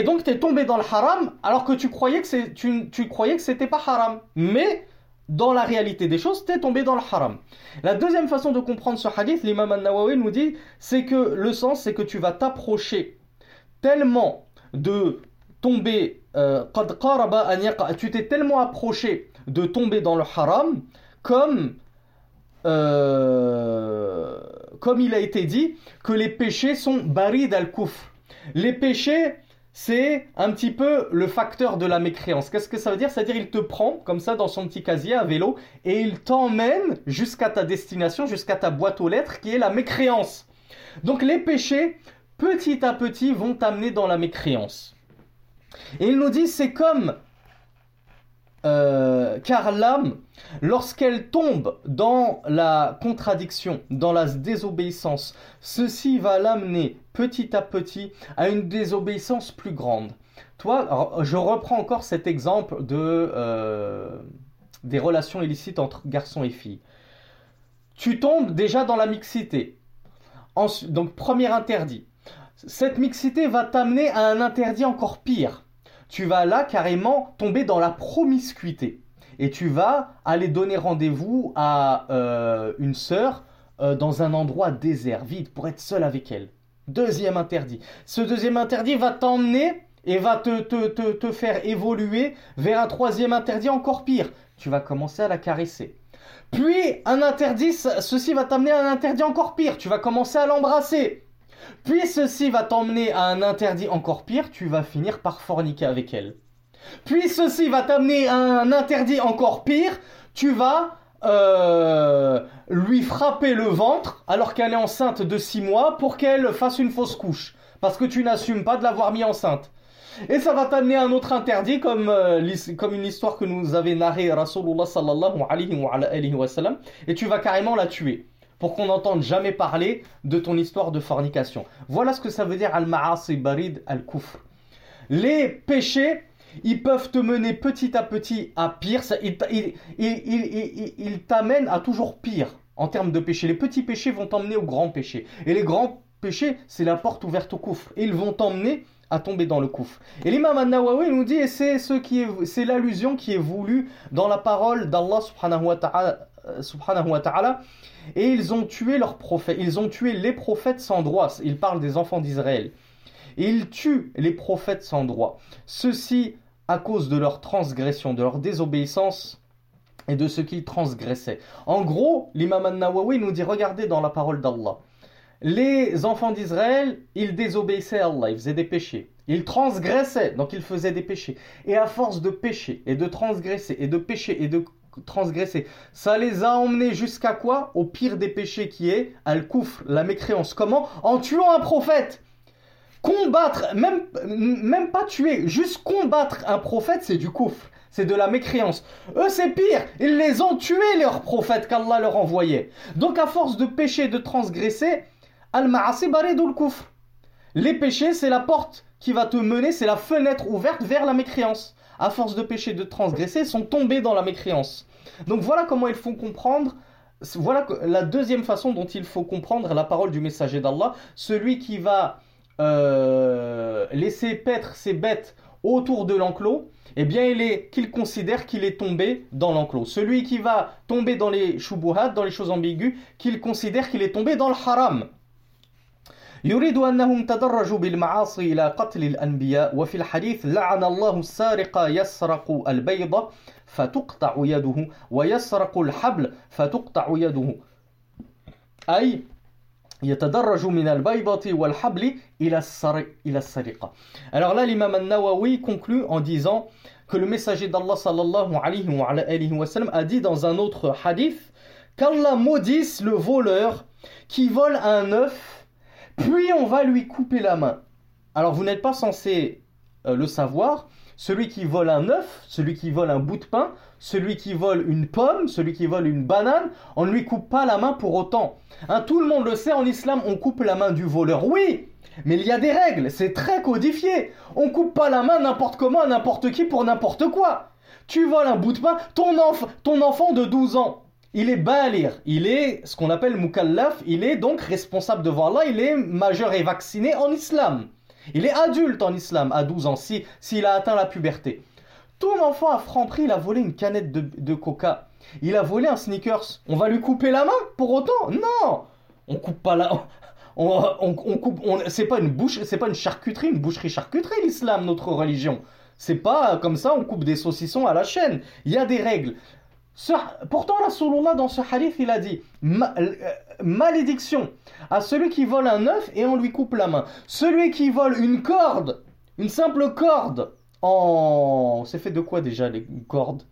donc tu es tombé dans le haram alors que tu croyais que, c'était pas haram. Mais dans la réalité des choses, tu es tombé dans le haram. La deuxième façon de comprendre ce hadith, l'imam al-Nawawi nous dit, c'est que le sens, c'est que tu vas t'approcher tellement de tomber, euh, tu t'es tellement approché de tomber dans le haram comme euh, comme il a été dit, que les péchés sont barid al-kufr. Les péchés, c'est un petit peu le facteur de la mécréance. Qu'est-ce que ça veut dire? C'est-à-dire il te prend comme ça dans son petit casier à vélo et il t'emmène jusqu'à ta destination, jusqu'à ta boîte aux lettres qui est la mécréance. Donc les péchés, petit à petit, vont t'amener dans la mécréance. Et il nous dit c'est comme euh, car l'âme, lorsqu'elle tombe dans la contradiction, dans la désobéissance, ceci va l'amener petit à petit à une désobéissance plus grande. Toi, je reprends encore cet exemple euh, des relations illicites entre garçons et filles. Tu tombes déjà dans la mixité. donc, premier interdit. Cette mixité va t'amener à un interdit encore pire tu vas là carrément tomber dans la promiscuité. Et tu vas aller donner rendez-vous à euh, une sœur euh, dans un endroit désert, vide, pour être seul avec elle. Deuxième interdit. Ce deuxième interdit va t'emmener et va te, te, te, te, faire évoluer vers un troisième interdit encore pire. Tu vas commencer à la caresser. Puis un interdit, ceci va t'amener à un interdit encore pire. Tu vas commencer à l'embrasser. Puis ceci va t'emmener à un interdit encore pire, tu vas finir par forniquer avec elle. Puis ceci va t'amener à un interdit encore pire, tu vas euh, lui frapper le ventre alors qu'elle est enceinte de 6 mois pour qu'elle fasse une fausse couche. Parce que tu n'assumes pas de l'avoir mis enceinte. Et ça va t'amener à un autre interdit comme, euh, comme une histoire que nous avait narré Rasulullah sallallahu alayhi wa sallam. Et tu vas carrément la tuer pour qu'on n'entende jamais parler de ton histoire de fornication. Voilà ce que ça veut dire al-ma'asi barid al-kufr. Les péchés, ils peuvent te mener petit à petit à pire, ils, ils, t'amènent à toujours pire en termes de péché. Les petits péchés vont t'emmener au grand péché. Et les grands péchés, c'est la porte ouverte au kufr. ils vont t'emmener à tomber dans le kufr. Et l'imam al-Nawawi nous dit, et c'est ce qui est, c'est l'allusion qui est voulue dans la parole d'Allah subhanahu wa wa ta'ala et ils ont tué leurs prophètes, ils ont tué les prophètes sans droit. Ils parlent des enfants d'Israël. Ils tuent les prophètes sans droit. Ceci à cause de leur transgression, de leur désobéissance et de ce qu'ils transgressaient. En gros, l'imam al-Nawawi nous dit regardez dans la parole d'Allah. Les enfants d'Israël, ils désobéissaient à Allah, ils faisaient des péchés. Ils transgressaient, donc ils faisaient des péchés. Et à force de pécher et de transgresser et de pécher et de transgressé. Ça les a emmenés jusqu'à quoi? Au pire des péchés qui est al-kufr, la mécréance. Comment? En tuant un prophète. Combattre, même, même pas tuer, juste combattre un prophète, c'est du kufr. C'est de la mécréance. Eux, c'est pire. Ils les ont tués, leurs prophètes qu'Allah leur envoyait. Donc, à force de pécher, de transgresser, al-ma'asi baridul kufr. Les péchés, c'est la porte qui va te mener, c'est la fenêtre ouverte vers la mécréance. À force de pécher, de transgresser, sont tombés dans la mécréance. Donc voilà comment il faut comprendre, voilà la deuxième façon dont il faut comprendre la parole du messager d'Allah. Celui qui va euh, laisser paître ses bêtes autour de l'enclos, eh bien il est qu'il considère qu'il est tombé dans l'enclos. Celui qui va tomber dans les shubuhat, dans les choses ambiguës, qu'il considère qu'il est tombé dans le haram. يريد أنهم تدرجوا بالمعاصي إلى قتل الأنبياء وفي الحديث لعن الله السارق يسرق البيضة فتقطع يده ويسرق الحبل فتقطع يده أي يتدرج من البيضة والحبل إلى إلى السرقة Alors là l'imam al-Nawawi conclut en disant que le messager d'Allah sallallahu alayhi wa, alayhi wa sallam a dit dans un autre hadith qu'Allah maudisse le voleur qui vole un œuf puis on va lui couper la main. Alors vous n'êtes pas censé euh, le savoir. celui qui vole un œuf, celui qui vole un bout de pain, celui qui vole une pomme, celui qui vole une banane, on ne lui coupe pas la main pour autant. Hein, tout le monde le sait, en islam, on coupe la main du voleur. Oui, mais il y a des règles, c'est très codifié. On coupe pas la main n'importe comment n'importe qui pour n'importe quoi. Tu voles un bout de pain, ton, ton enfant de 12 ans, il est balir, il est ce qu'on appelle mukallaf, il est donc responsable devant Allah, il est majeur et vacciné en islam. Il est adulte en islam à 12 ans, s'il si, a atteint la puberté. Ton enfant a franc-prix, il a volé une canette de, coca. Il a volé un sneakers. On va lui couper la main pour autant? Non On coupe pas la... On, coupe... c'est pas une bouche, c'est pas une charcuterie, une boucherie charcuterie l'islam, notre religion. C'est pas comme ça, on coupe des saucissons à la chaîne. Il y a des règles pourtant, Rasulullah, dans ce hadith, il a dit euh, malédiction à celui qui vole un œuf et on lui coupe la main. Celui qui vole une corde, une simple corde, en. C'est fait de quoi déjà les cordes?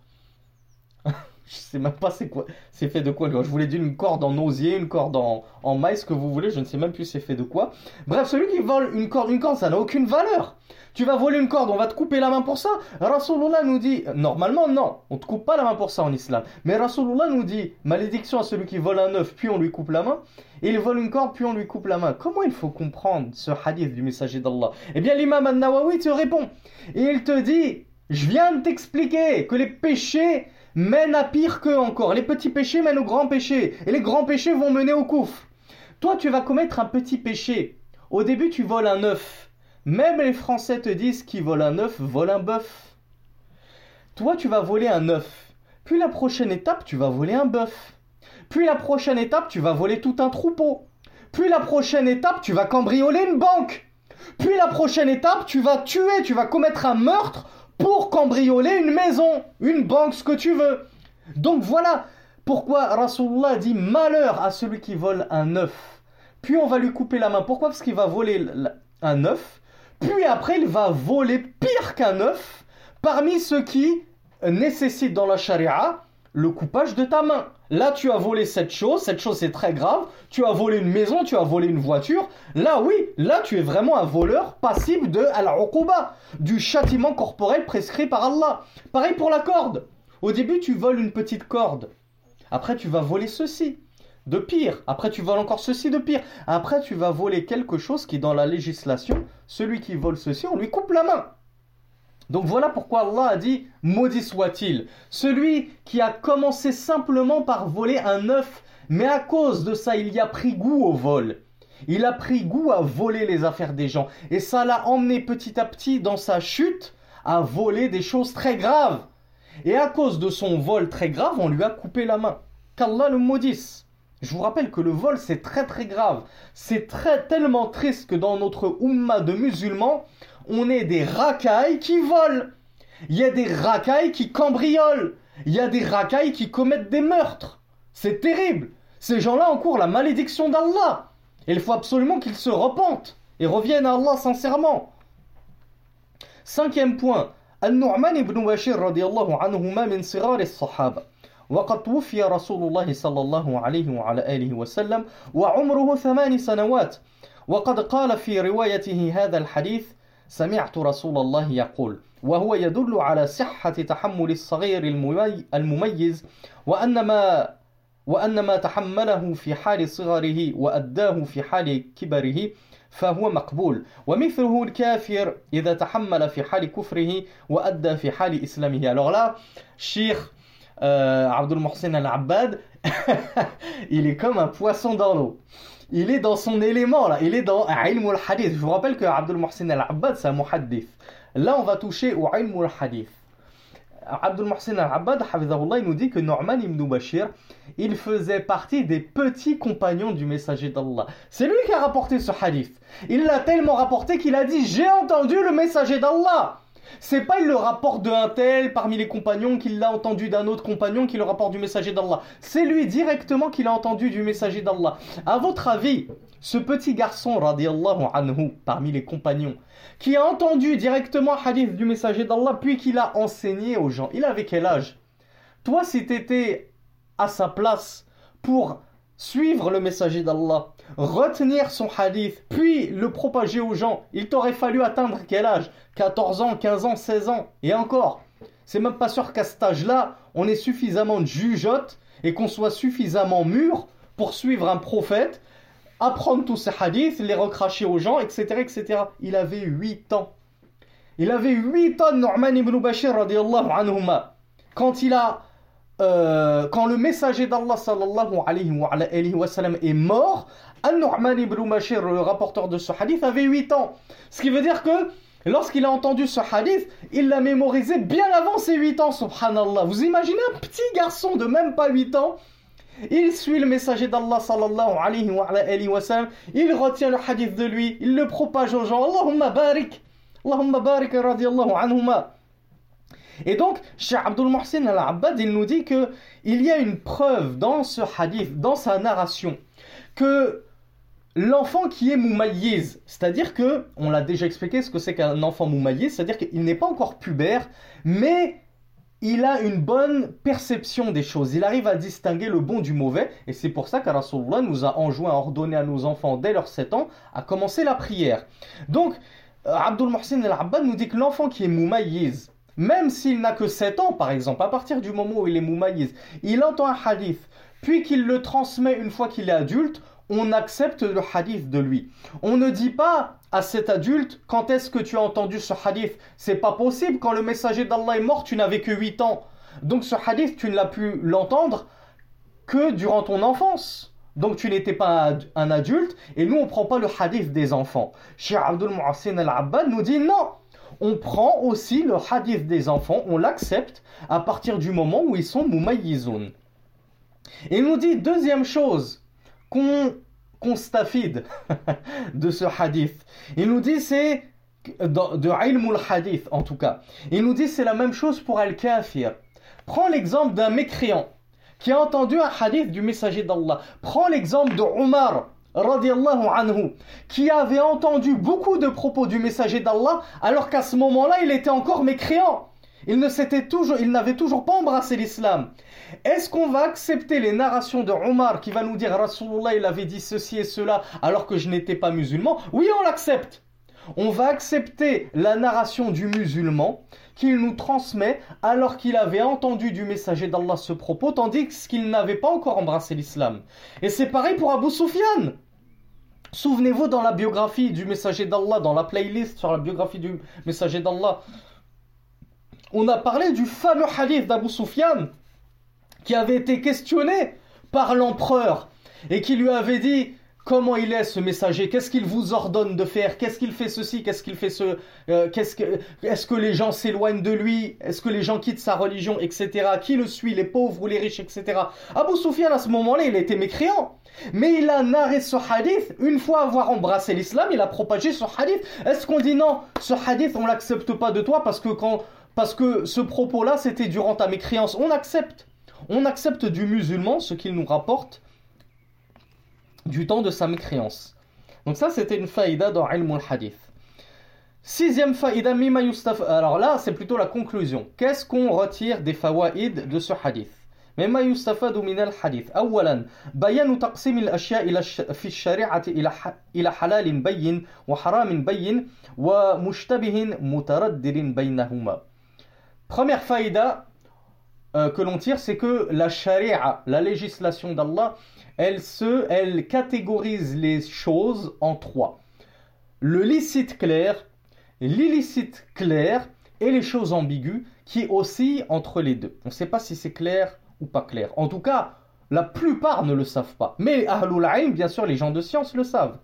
Je sais même pas c'est quoi. C'est fait de quoi Je voulais dire une corde en osier, une corde en, en maïs, que vous voulez, je ne sais même plus c'est fait de quoi. Bref, celui qui vole une corde, une corde, ça n'a aucune valeur. Tu vas voler une corde, on va te couper la main pour ça Rasulullah nous dit, normalement non, on te coupe pas la main pour ça en islam. Mais Rasulullah nous dit, malédiction à celui qui vole un œuf, puis on lui coupe la main. Il vole une corde, puis on lui coupe la main. Comment il faut comprendre ce hadith du messager d'Allah? Eh bien l'imam al-Nawawi te répond. Et il te dit, je viens de t'expliquer que les péchés mènent à pire que encore. Les petits péchés mènent aux grands péchés. Et les grands péchés vont mener au coufre. Toi, tu vas commettre un petit péché. Au début, tu voles un œuf. Même les Français te disent qui vole un œuf vole un bœuf. Toi, tu vas voler un œuf. Puis la prochaine étape, tu vas voler un bœuf. Puis la prochaine étape, tu vas voler tout un troupeau. Puis la prochaine étape, tu vas cambrioler une banque. Puis la prochaine étape, tu vas tuer, tu vas commettre un meurtre pour cambrioler une maison, une banque, ce que tu veux. Donc voilà pourquoi Rasulullah dit malheur à celui qui vole un œuf. Puis on va lui couper la main. Pourquoi? Parce qu'il va voler un œuf puis après, il va voler pire qu'un œuf parmi ceux qui nécessitent dans la charia le coupage de ta main. Là, tu as volé cette chose, cette chose c'est très grave. Tu as volé une maison, tu as volé une voiture. Là, oui, là, tu es vraiment un voleur passible de al-uquba, du châtiment corporel prescrit par Allah. Pareil pour la corde. Au début, tu voles une petite corde. Après, tu vas voler ceci de pire. Après, tu voles encore ceci de pire. Après, tu vas voler quelque chose qui, dans la législation, celui qui vole ceci, on lui coupe la main. Donc voilà pourquoi Allah a dit Maudit soit-il. Celui qui a commencé simplement par voler un œuf, mais à cause de ça, il y a pris goût au vol. Il a pris goût à voler les affaires des gens. Et ça l'a emmené petit à petit dans sa chute à voler des choses très graves. Et à cause de son vol très grave, on lui a coupé la main. Qu'Allah le maudisse. Je vous rappelle que le vol, c'est très très grave. C'est très tellement triste que dans notre umma de musulmans, on est des racailles qui volent. Il y a des racailles qui cambriolent. Il y a des racailles qui commettent des meurtres. C'est terrible. Ces gens-là encourent la malédiction d'Allah. Et il faut absolument qu'ils se repentent et reviennent à Allah sincèrement. Cinquième point. Al-Nu'man ibn Bashir radiallahu anhuma min sirar sahaba وقد توفي رسول الله صلى الله عليه وعلى آله وسلم وعمره ثمان سنوات وقد قال في روايته هذا الحديث سمعت رسول الله يقول وهو يدل على صحة تحمل الصغير المميز وأن ما وأن ما تحمله في حال صغره وأداه في حال كبره فهو مقبول. ومثله الكافر إذا تحمل في حال كفره وأدى في حال إسلامه. Alors là Cheikh euh, Abdul Mohsen Al-Abbad il est comme un poisson dans l'eau. Il est dans son élément là il est dans ilm al-hadith je vous rappelle que Abdul Mohsen Al-Abbad c'est un muhaddith là on va toucher au ilm al-hadith Abdul Mohsen al-Abbad, il nous dit que Norman ibn Bashir, il faisait partie des petits compagnons du messager d'Allah. C'est lui qui a rapporté ce hadith. Il l'a tellement rapporté qu'il a dit J'ai entendu le messager d'Allah. C'est pas le rapporte d'un tel parmi les compagnons qu'il l'a entendu d'un autre compagnon qui le rapporte du messager d'Allah. C'est lui directement qu'il a entendu du messager d'Allah. À votre avis, ce petit garçon, radiallahu anhu, parmi les compagnons, qui a entendu directement hadith du messager d'Allah, puis qu'il a enseigné aux gens. Il avait quel âge? Toi, si tu étais à sa place pour suivre le messager d'Allah, retenir son hadith, puis le propager aux gens, il t'aurait fallu atteindre quel âge? 14 ans, 15 ans, 16 ans, et encore. C'est même pas sûr qu'à cet âge-là, on ait suffisamment jugeote et qu'on soit suffisamment mûr pour suivre un prophète apprendre tous ces hadiths, les recracher aux gens, etc. etc. Il avait 8 ans. Il avait 8 ans, Norman ibn Bashir, anhuma. Quand il a. Euh, quand le messager d'Allah sallallahu alayhi wa, est mort, Al-Nu'man ibn Bashir, le rapporteur de ce hadith, avait 8 ans. Ce qui veut dire que lorsqu'il a entendu ce hadith, il l'a mémorisé bien avant ses 8 ans, subhanallah. Vous imaginez un petit garçon de même pas 8 ans? Il suit le messager d'Allah sallallahu alayhi wa, alayhi wa sallam, il retient le hadith de lui, il le propage aux gens. Allahumma barik, Allahumma barik radiallahu anhuma. Et donc, Cheikh Abdul Mohsin al-Abbad, il nous dit que il y a une preuve dans ce hadith, dans sa narration, que l'enfant qui est moumayiz, c'est-à-dire que, on l'a déjà expliqué ce que c'est qu'un enfant moumayiz, c'est-à-dire qu'il n'est pas encore pubère, mais il a une bonne perception des choses. Il arrive à distinguer le bon du mauvais. Et c'est pour ça qu'Arasulullah nous a enjoint à ordonner à nos enfants dès leurs 7 ans à commencer la prière. Donc, euh, Abdul Mohsin al-Abbad nous dit que l'enfant qui est moumayiz, même s'il n'a que 7 ans par exemple, à partir du moment où il est moumayiz, il entend un hadith, puis qu'il le transmet une fois qu'il est adulte, on accepte le hadith de lui. On ne dit pas à cet adulte quand est-ce que tu as entendu ce hadith? C'est pas possible. Quand le messager d'Allah est mort, tu n'avais que 8 ans. Donc ce hadith, tu ne l'as pu l'entendre que durant ton enfance. Donc tu n'étais pas un adulte et nous on prend pas le hadith des enfants. Cheikh Abdul al-Abbad nous dit non. On prend aussi le hadith des enfants, on l'accepte à partir du moment où ils sont mumayyizoun. Et il nous dit deuxième chose, qu'on constafide [laughs] de ce hadith. Il nous dit c'est de ilmul hadith en tout cas. Il nous dit c'est la même chose pour al-kafir. Prends l'exemple d'un mécréant qui a entendu un hadith du messager d'Allah. Prends l'exemple de Omar radiallahu anhu qui avait entendu beaucoup de propos du messager d'Allah alors qu'à ce moment-là il était encore mécréant. Il ne s'était toujours, il n'avait toujours pas embrassé l'islam. Est-ce qu'on va accepter les narrations de Omar qui va nous dire Rasulullah il avait dit ceci et cela alors que je n'étais pas musulman? Oui, on l'accepte. On va accepter la narration du musulman qu'il nous transmet alors qu'il avait entendu du messager d'Allah ce propos tandis qu'il n'avait pas encore embrassé l'islam. Et c'est pareil pour Abu Sufyan. Souvenez-vous dans la biographie du messager d'Allah, dans la playlist sur la biographie du messager d'Allah, on a parlé du fameux hadith d'Abu Sufyan qui avait été questionné par l'empereur et qui lui avait dit comment il est ce messager, qu'est-ce qu'il vous ordonne de faire, qu'est-ce qu'il fait ceci, qu'est-ce qu'il fait ce, euh, qu'est-ce que, est-ce que les gens s'éloignent de lui, est-ce que les gens quittent sa religion, etc. Qui le suit, les pauvres ou les riches, etc. Abu Sufyan à ce moment-là, il était mécréant. Mais il a narré ce hadith, une fois avoir embrassé l'islam, il a propagé ce hadith. Est-ce qu'on dit non, ce hadith on l'accepte pas de toi parce que quand parce que ce propos-là, c'était durant ta mécréance? On accepte. On accepte du musulman ce qu'il nous rapporte du temps de sa mécréance. Donc ça, c'était une faïda dans Ilm al-Hadith. Sixième faïda, Alors là, c'est plutôt la conclusion. Qu'est-ce qu'on retire des fawaïd de ce hadith مما يستفاد من الحديث أولا بيان تقسيم الأشياء إلى في الشريعة إلى إلى حلال بين وحرام بين ومشتبه متردد بينهما Première faïda euh, que l'on tire, c'est que la sharia, la législation d'Allah, elle, se, elle catégorise les choses en trois. Le licite clair, l'illicite clair et les choses ambiguës qui oscillent entre les deux. On ne sait pas si c'est clair ou pas clair. En tout cas, la plupart ne le savent pas. Mais Ahlul Aïm, bien sûr, les gens de science le savent.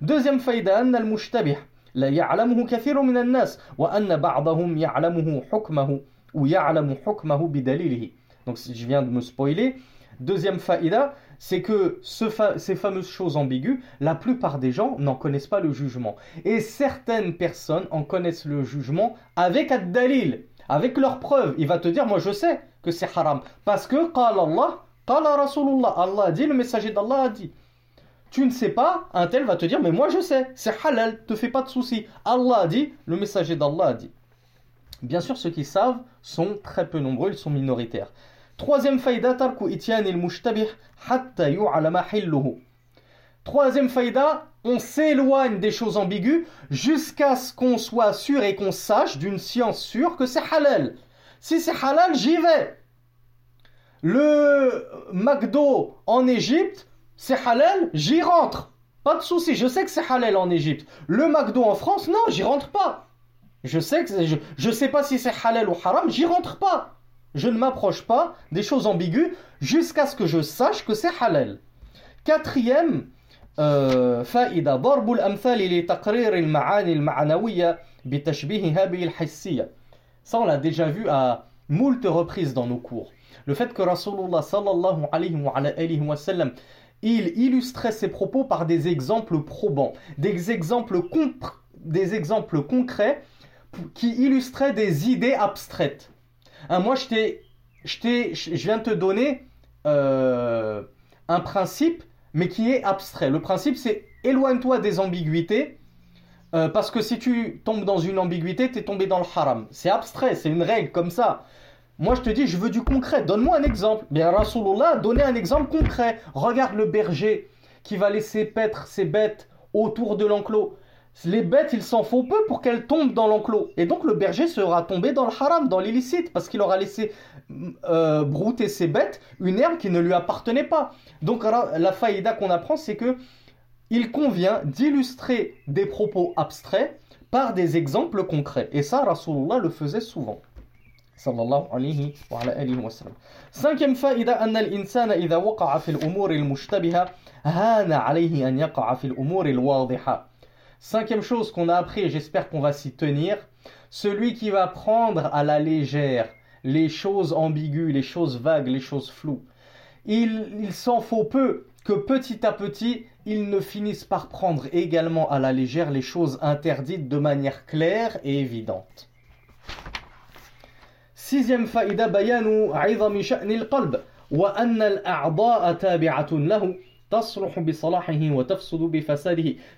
Deuxième faïda, al-mushtabih. لا يعلمه كثير من الناس وأن بعضهم يعلمه حكمه ou ya'lamu hukmahu bidalilihi. Donc je viens de me spoiler. Deuxième faïda, c'est que ces fameuses choses ambiguës, la plupart des gens n'en connaissent pas le jugement. Et certaines personnes en connaissent le jugement avec ad-dalil, avec leurs preuves. Il va te dire, moi je sais que c'est haram. Parce que, qala Allah, qala Rasulullah, Allah a dit, le messager d'Allah a dit. Tu ne sais pas, un tel va te dire, mais moi je sais, c'est halal, te fais pas de soucis. Allah a dit, le messager d'Allah a dit. Bien sûr, ceux qui savent sont très peu nombreux, ils sont minoritaires. Troisième faïda, tarku ityan il mushtabih hatta. Troisième faïda, on s'éloigne des choses ambiguës jusqu'à ce qu'on soit sûr et qu'on sache d'une science sûre que c'est halal. Si c'est halal, j'y vais. Le McDo en Égypte, c'est halal, j'y rentre. Pas de souci, je sais que c'est halal en Égypte. Le McDo en France, non, j'y rentre pas. Je sais que je, je sais pas si c'est halal ou haram, j'y rentre pas. Je ne m'approche pas des choses ambiguës jusqu'à ce que je sache que c'est halal. Quatrième euh, faïda, ضرب الأمثال لتقرير المعاني المعنوية بتشبيهها بالحسية. Ça, on l'a déjà vu à moult reprises dans nos cours. Le fait que Rasulullah sallallahu alayhi wa, alayhi wa sallam il illustrait ses propos par des exemples probants, des exemples, des exemples concrets qui illustraient des idées abstraites. Hein, moi, je, je, viens de te donner euh, un principe, mais qui est abstrait. Le principe, c'est éloigne-toi des ambiguïtés, euh, parce que si tu tombes dans une ambiguïté, tu es tombé dans le haram. C'est abstrait, c'est une règle comme ça. Moi, je te dis, je veux du concret. Donne-moi un exemple. Bien, Rasulullah, donnez un exemple concret. Regarde le berger qui va laisser paître ses bêtes autour de l'enclos. Les bêtes, il s'en faut peu pour qu'elles tombent dans l'enclos. Et donc le berger sera tombé dans le haram, dans l'illicite, parce qu'il aura laissé euh, brouter ses bêtes une herbe qui ne lui appartenait pas. Donc la faïda qu'on apprend, c'est que il convient d'illustrer des propos abstraits par des exemples concrets. Et ça, Rasulullah le faisait souvent. Cinquième faïda, anna l'insana idha waqa'a fil al-mushtabiha, hana alayhi an al-wadiha. Cinquième chose qu'on a appris, et j'espère qu'on va s'y tenir, celui qui va prendre à la légère les choses ambiguës, les choses vagues, les choses floues, il, il s'en faut peu que petit à petit, ils ne finissent par prendre également à la légère les choses interdites de manière claire et évidente. Sixième faïda bayanu wa anna al tabi'atun lahu.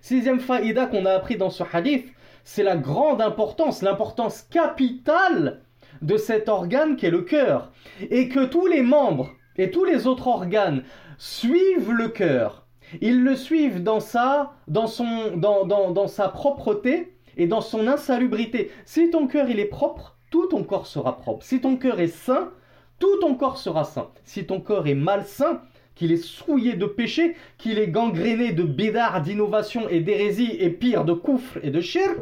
Sixième faïda qu'on a appris dans ce hadith, c'est la grande importance, l'importance capitale de cet organe qu'est le cœur. Et que tous les membres et tous les autres organes suivent le cœur. Ils le suivent dans sa, dans son, dans, dans, dans sa propreté et dans son insalubrité. Si ton cœur il est propre, tout ton corps sera propre. Si ton cœur est sain, tout ton corps sera sain. Si ton corps est malsain, qu'il est souillé de péché, qu'il est gangréné de bédard, d'innovation et d'hérésie, et pire, de coufre et de shirk,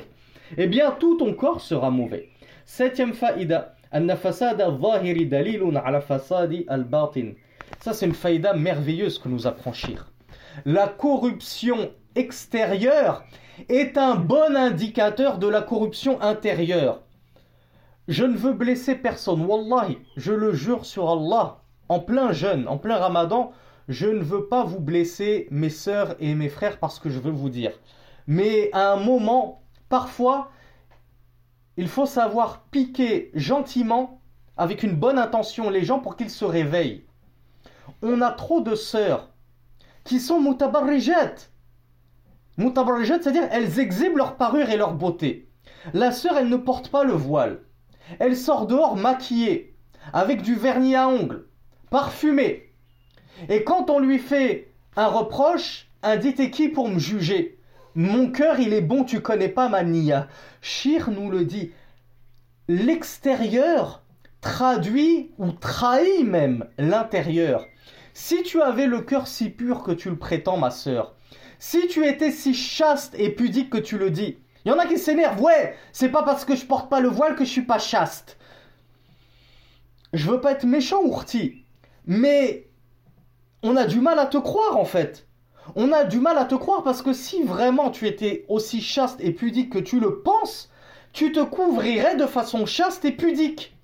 eh bien tout ton corps sera mauvais. Septième faïda, ça c'est une faïda merveilleuse que nous affranchir. La corruption extérieure est un bon indicateur de la corruption intérieure. Je ne veux blesser personne, wallahi, je le jure sur Allah, en plein jeûne, en plein ramadan, je ne veux pas vous blesser, mes sœurs et mes frères, parce que je veux vous dire. Mais à un moment, parfois, il faut savoir piquer gentiment, avec une bonne intention, les gens pour qu'ils se réveillent. On a trop de sœurs qui sont mutabarrijat. Mutabarrijat, c'est-à-dire elles exhibent leur parure et leur beauté. La sœur, elle ne porte pas le voile. Elle sort dehors maquillée, avec du vernis à ongles, parfumé. Et quand on lui fait un reproche, un dit qui pour me juger? Mon cœur il est bon, tu connais pas ma nia. Shir nous le dit. L'extérieur traduit ou trahit même l'intérieur. Si tu avais le cœur si pur que tu le prétends, ma sœur, si tu étais si chaste et pudique que tu le dis, il y en a qui s'énervent, ouais, c'est pas parce que je porte pas le voile que je suis pas chaste. Je veux pas être méchant, Ourti, mais on a du mal à te croire en fait. On a du mal à te croire parce que si vraiment tu étais aussi chaste et pudique que tu le penses, tu te couvrirais de façon chaste et pudique.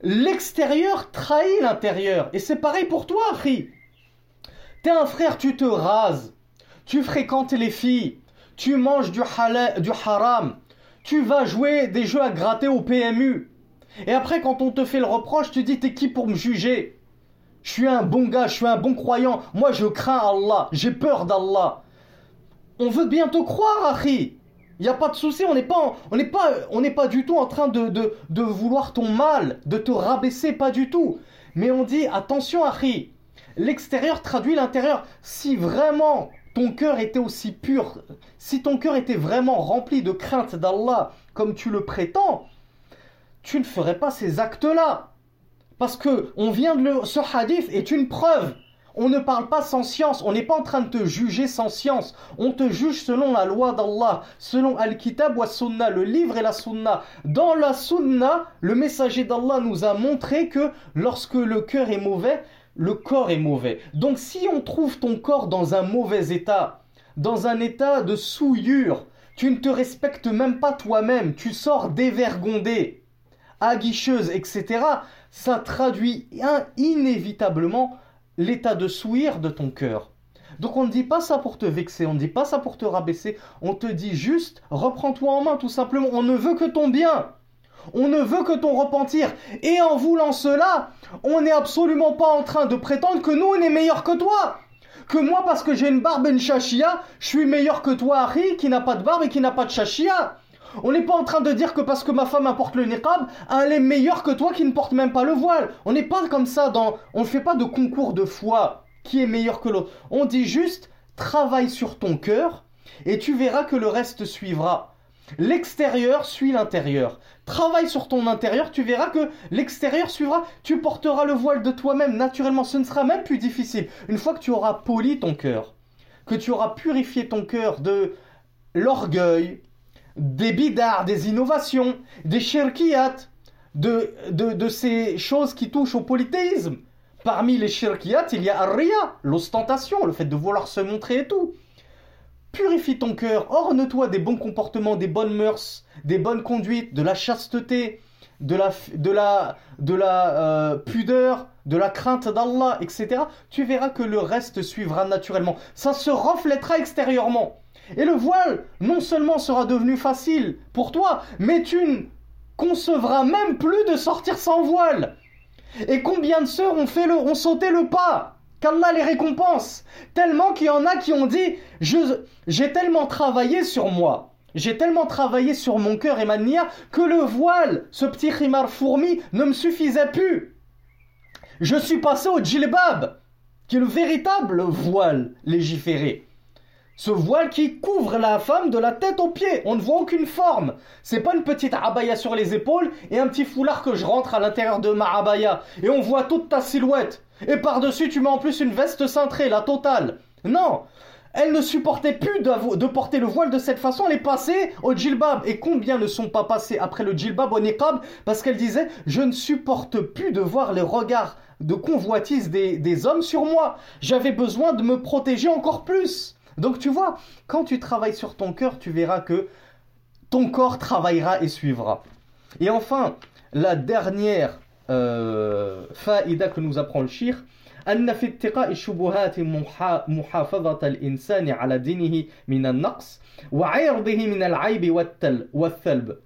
L'extérieur trahit l'intérieur. Et c'est pareil pour toi, Ri. T'es un frère, tu te rases. Tu fréquentes les filles. Tu manges du, du haram. Tu vas jouer des jeux à gratter au PMU. Et après, quand on te fait le reproche, tu dis T'es qui pour me juger? Je suis un bon gars, je suis un bon croyant. Moi, je crains Allah. J'ai peur d'Allah. On veut bien te croire, Harry. Il n'y a pas de souci, on n'est pas, pas, du tout en train de, vouloir ton mal, de te rabaisser, pas du tout. Mais on dit attention, Harry. L'extérieur traduit l'intérieur. Si vraiment ton cœur était aussi pur, si ton cœur était vraiment rempli de crainte d'Allah, comme tu le prétends, tu ne ferais pas ces actes-là. Parce que on vient de le, ce hadith est une preuve. On ne parle pas sans science, on n'est pas en train de te juger sans science. On te juge selon la loi d'Allah, selon Al-Kitab wa Sunnah, le livre et la Sunna. Dans la Sunna, le messager d'Allah nous a montré que lorsque le cœur est mauvais, le corps est mauvais. Donc si on trouve ton corps dans un mauvais état, dans un état de souillure, tu ne te respectes même pas toi-même, tu sors dévergondé aguicheuse, etc., ça traduit inévitablement l'état de souillure de ton cœur. Donc on ne dit pas ça pour te vexer, on ne dit pas ça pour te rabaisser, on te dit juste reprends-toi en main tout simplement, on ne veut que ton bien. On ne veut que ton repentir. Et en voulant cela, on n'est absolument pas en train de prétendre que nous, on est meilleur que toi. Que moi, parce que j'ai une barbe et une chachia, je suis meilleur que toi, Harry, qui n'a pas de barbe et qui n'a pas de chachia. On n'est pas en train de dire que parce que ma femme apporte le niqab, elle est meilleure que toi qui ne porte même pas le voile. On n'est pas comme ça dans. On ne fait pas de concours de foi qui est meilleur que l'autre. On dit juste travaille sur ton cœur et tu verras que le reste suivra. L'extérieur suit l'intérieur. Travaille sur ton intérieur, tu verras que l'extérieur suivra. Tu porteras le voile de toi-même naturellement. Ce ne sera même plus difficile. Une fois que tu auras poli ton cœur, que tu auras purifié ton cœur de l'orgueil, des bidards, des innovations, des shirkiyat, de, de, ces choses qui touchent au polythéisme. Parmi les shirkiyat, il y a Arria, l'ostentation, le fait de vouloir se montrer et tout. Purifie ton cœur, orne-toi des bons comportements, des bonnes mœurs, des bonnes conduites, de la chasteté, de la, de la, de la euh, pudeur, de la crainte d'Allah, etc. Tu verras que le reste suivra naturellement. Ça se reflètera extérieurement. Et le voile, non seulement sera devenu facile pour toi, mais tu ne concevras même plus de sortir sans voile. Et combien de sœurs ont, fait le, ont sauté le pas Qu'Allah les récompense? Tellement qu'il y en a qui ont dit J'ai tellement travaillé sur moi, j'ai tellement travaillé sur mon cœur et ma nia que le voile, ce petit khimar fourmi, ne me suffisait plus. Je suis passé au djilbab, qui est le véritable voile légiféré. Ce voile qui couvre la femme de la tête aux pieds. On ne voit aucune forme. C'est pas une petite abaya sur les épaules et un petit foulard que je rentre à l'intérieur de ma abaya. Et on voit toute ta silhouette. Et par-dessus, tu mets en plus une veste cintrée, la totale. Non elle ne supportait plus de porter le voile de cette façon, elle est passée au djilbab. Et combien ne sont pas passés après le djilbab au niqab? Parce qu'elle disait, je ne supporte plus de voir les regards de convoitise des, des hommes sur moi. J'avais besoin de me protéger encore plus. Donc tu vois, quand tu travailles sur ton cœur, tu verras que ton corps travaillera et suivra. Et enfin, la dernière euh, faïda que nous apprend le shir, أن في اتقاء الشبهات محافظة الإنسان على دينه من النقص وعرضه من العيب والثلب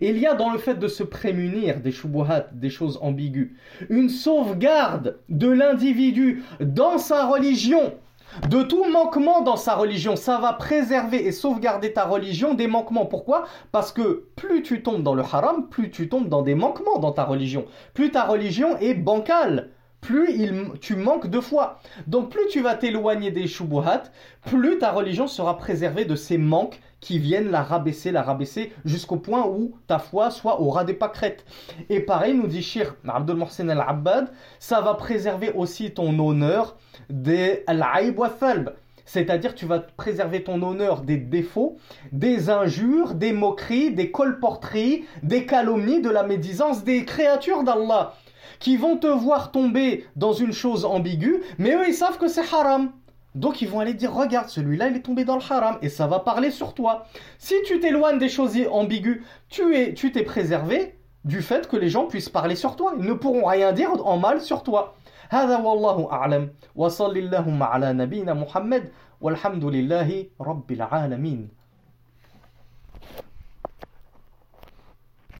Il y a dans le fait de se prémunir des shubuhat, des choses ambiguës, une sauvegarde de l'individu dans sa religion de tout manquement dans sa religion. Ça va préserver et sauvegarder ta religion des manquements. Pourquoi? Parce que plus tu tombes dans le haram, plus tu tombes dans des manquements dans ta religion. Plus ta religion est bancale plus tu manques de foi. Donc plus tu vas t'éloigner des shubuhat, plus ta religion sera préservée de ces manques qui viennent la rabaisser, la rabaisser, jusqu'au point où ta foi soit au ras des pâquerettes. Et pareil, nous dit Shir Abdul Mohsen al-Abbad, ça va préserver aussi ton honneur des al-aïb wa c'est-à-dire tu vas préserver ton honneur des défauts, des injures, des moqueries, des colporteries, des calomnies, de la médisance des créatures d'Allah qui vont te voir tomber dans une chose ambiguë, mais eux ils savent que c'est haram. Donc ils vont aller dire regarde celui-là il est tombé dans le haram et ça va parler sur toi. Si tu t'éloignes des choses ambiguës, tu es tu t'es préservé du fait que les gens puissent parler sur toi. Ils ne pourront rien dire en mal sur toi. هذا والله أعلم. وصل اللهم على نبينا محمد والحمد لله رب العالمين.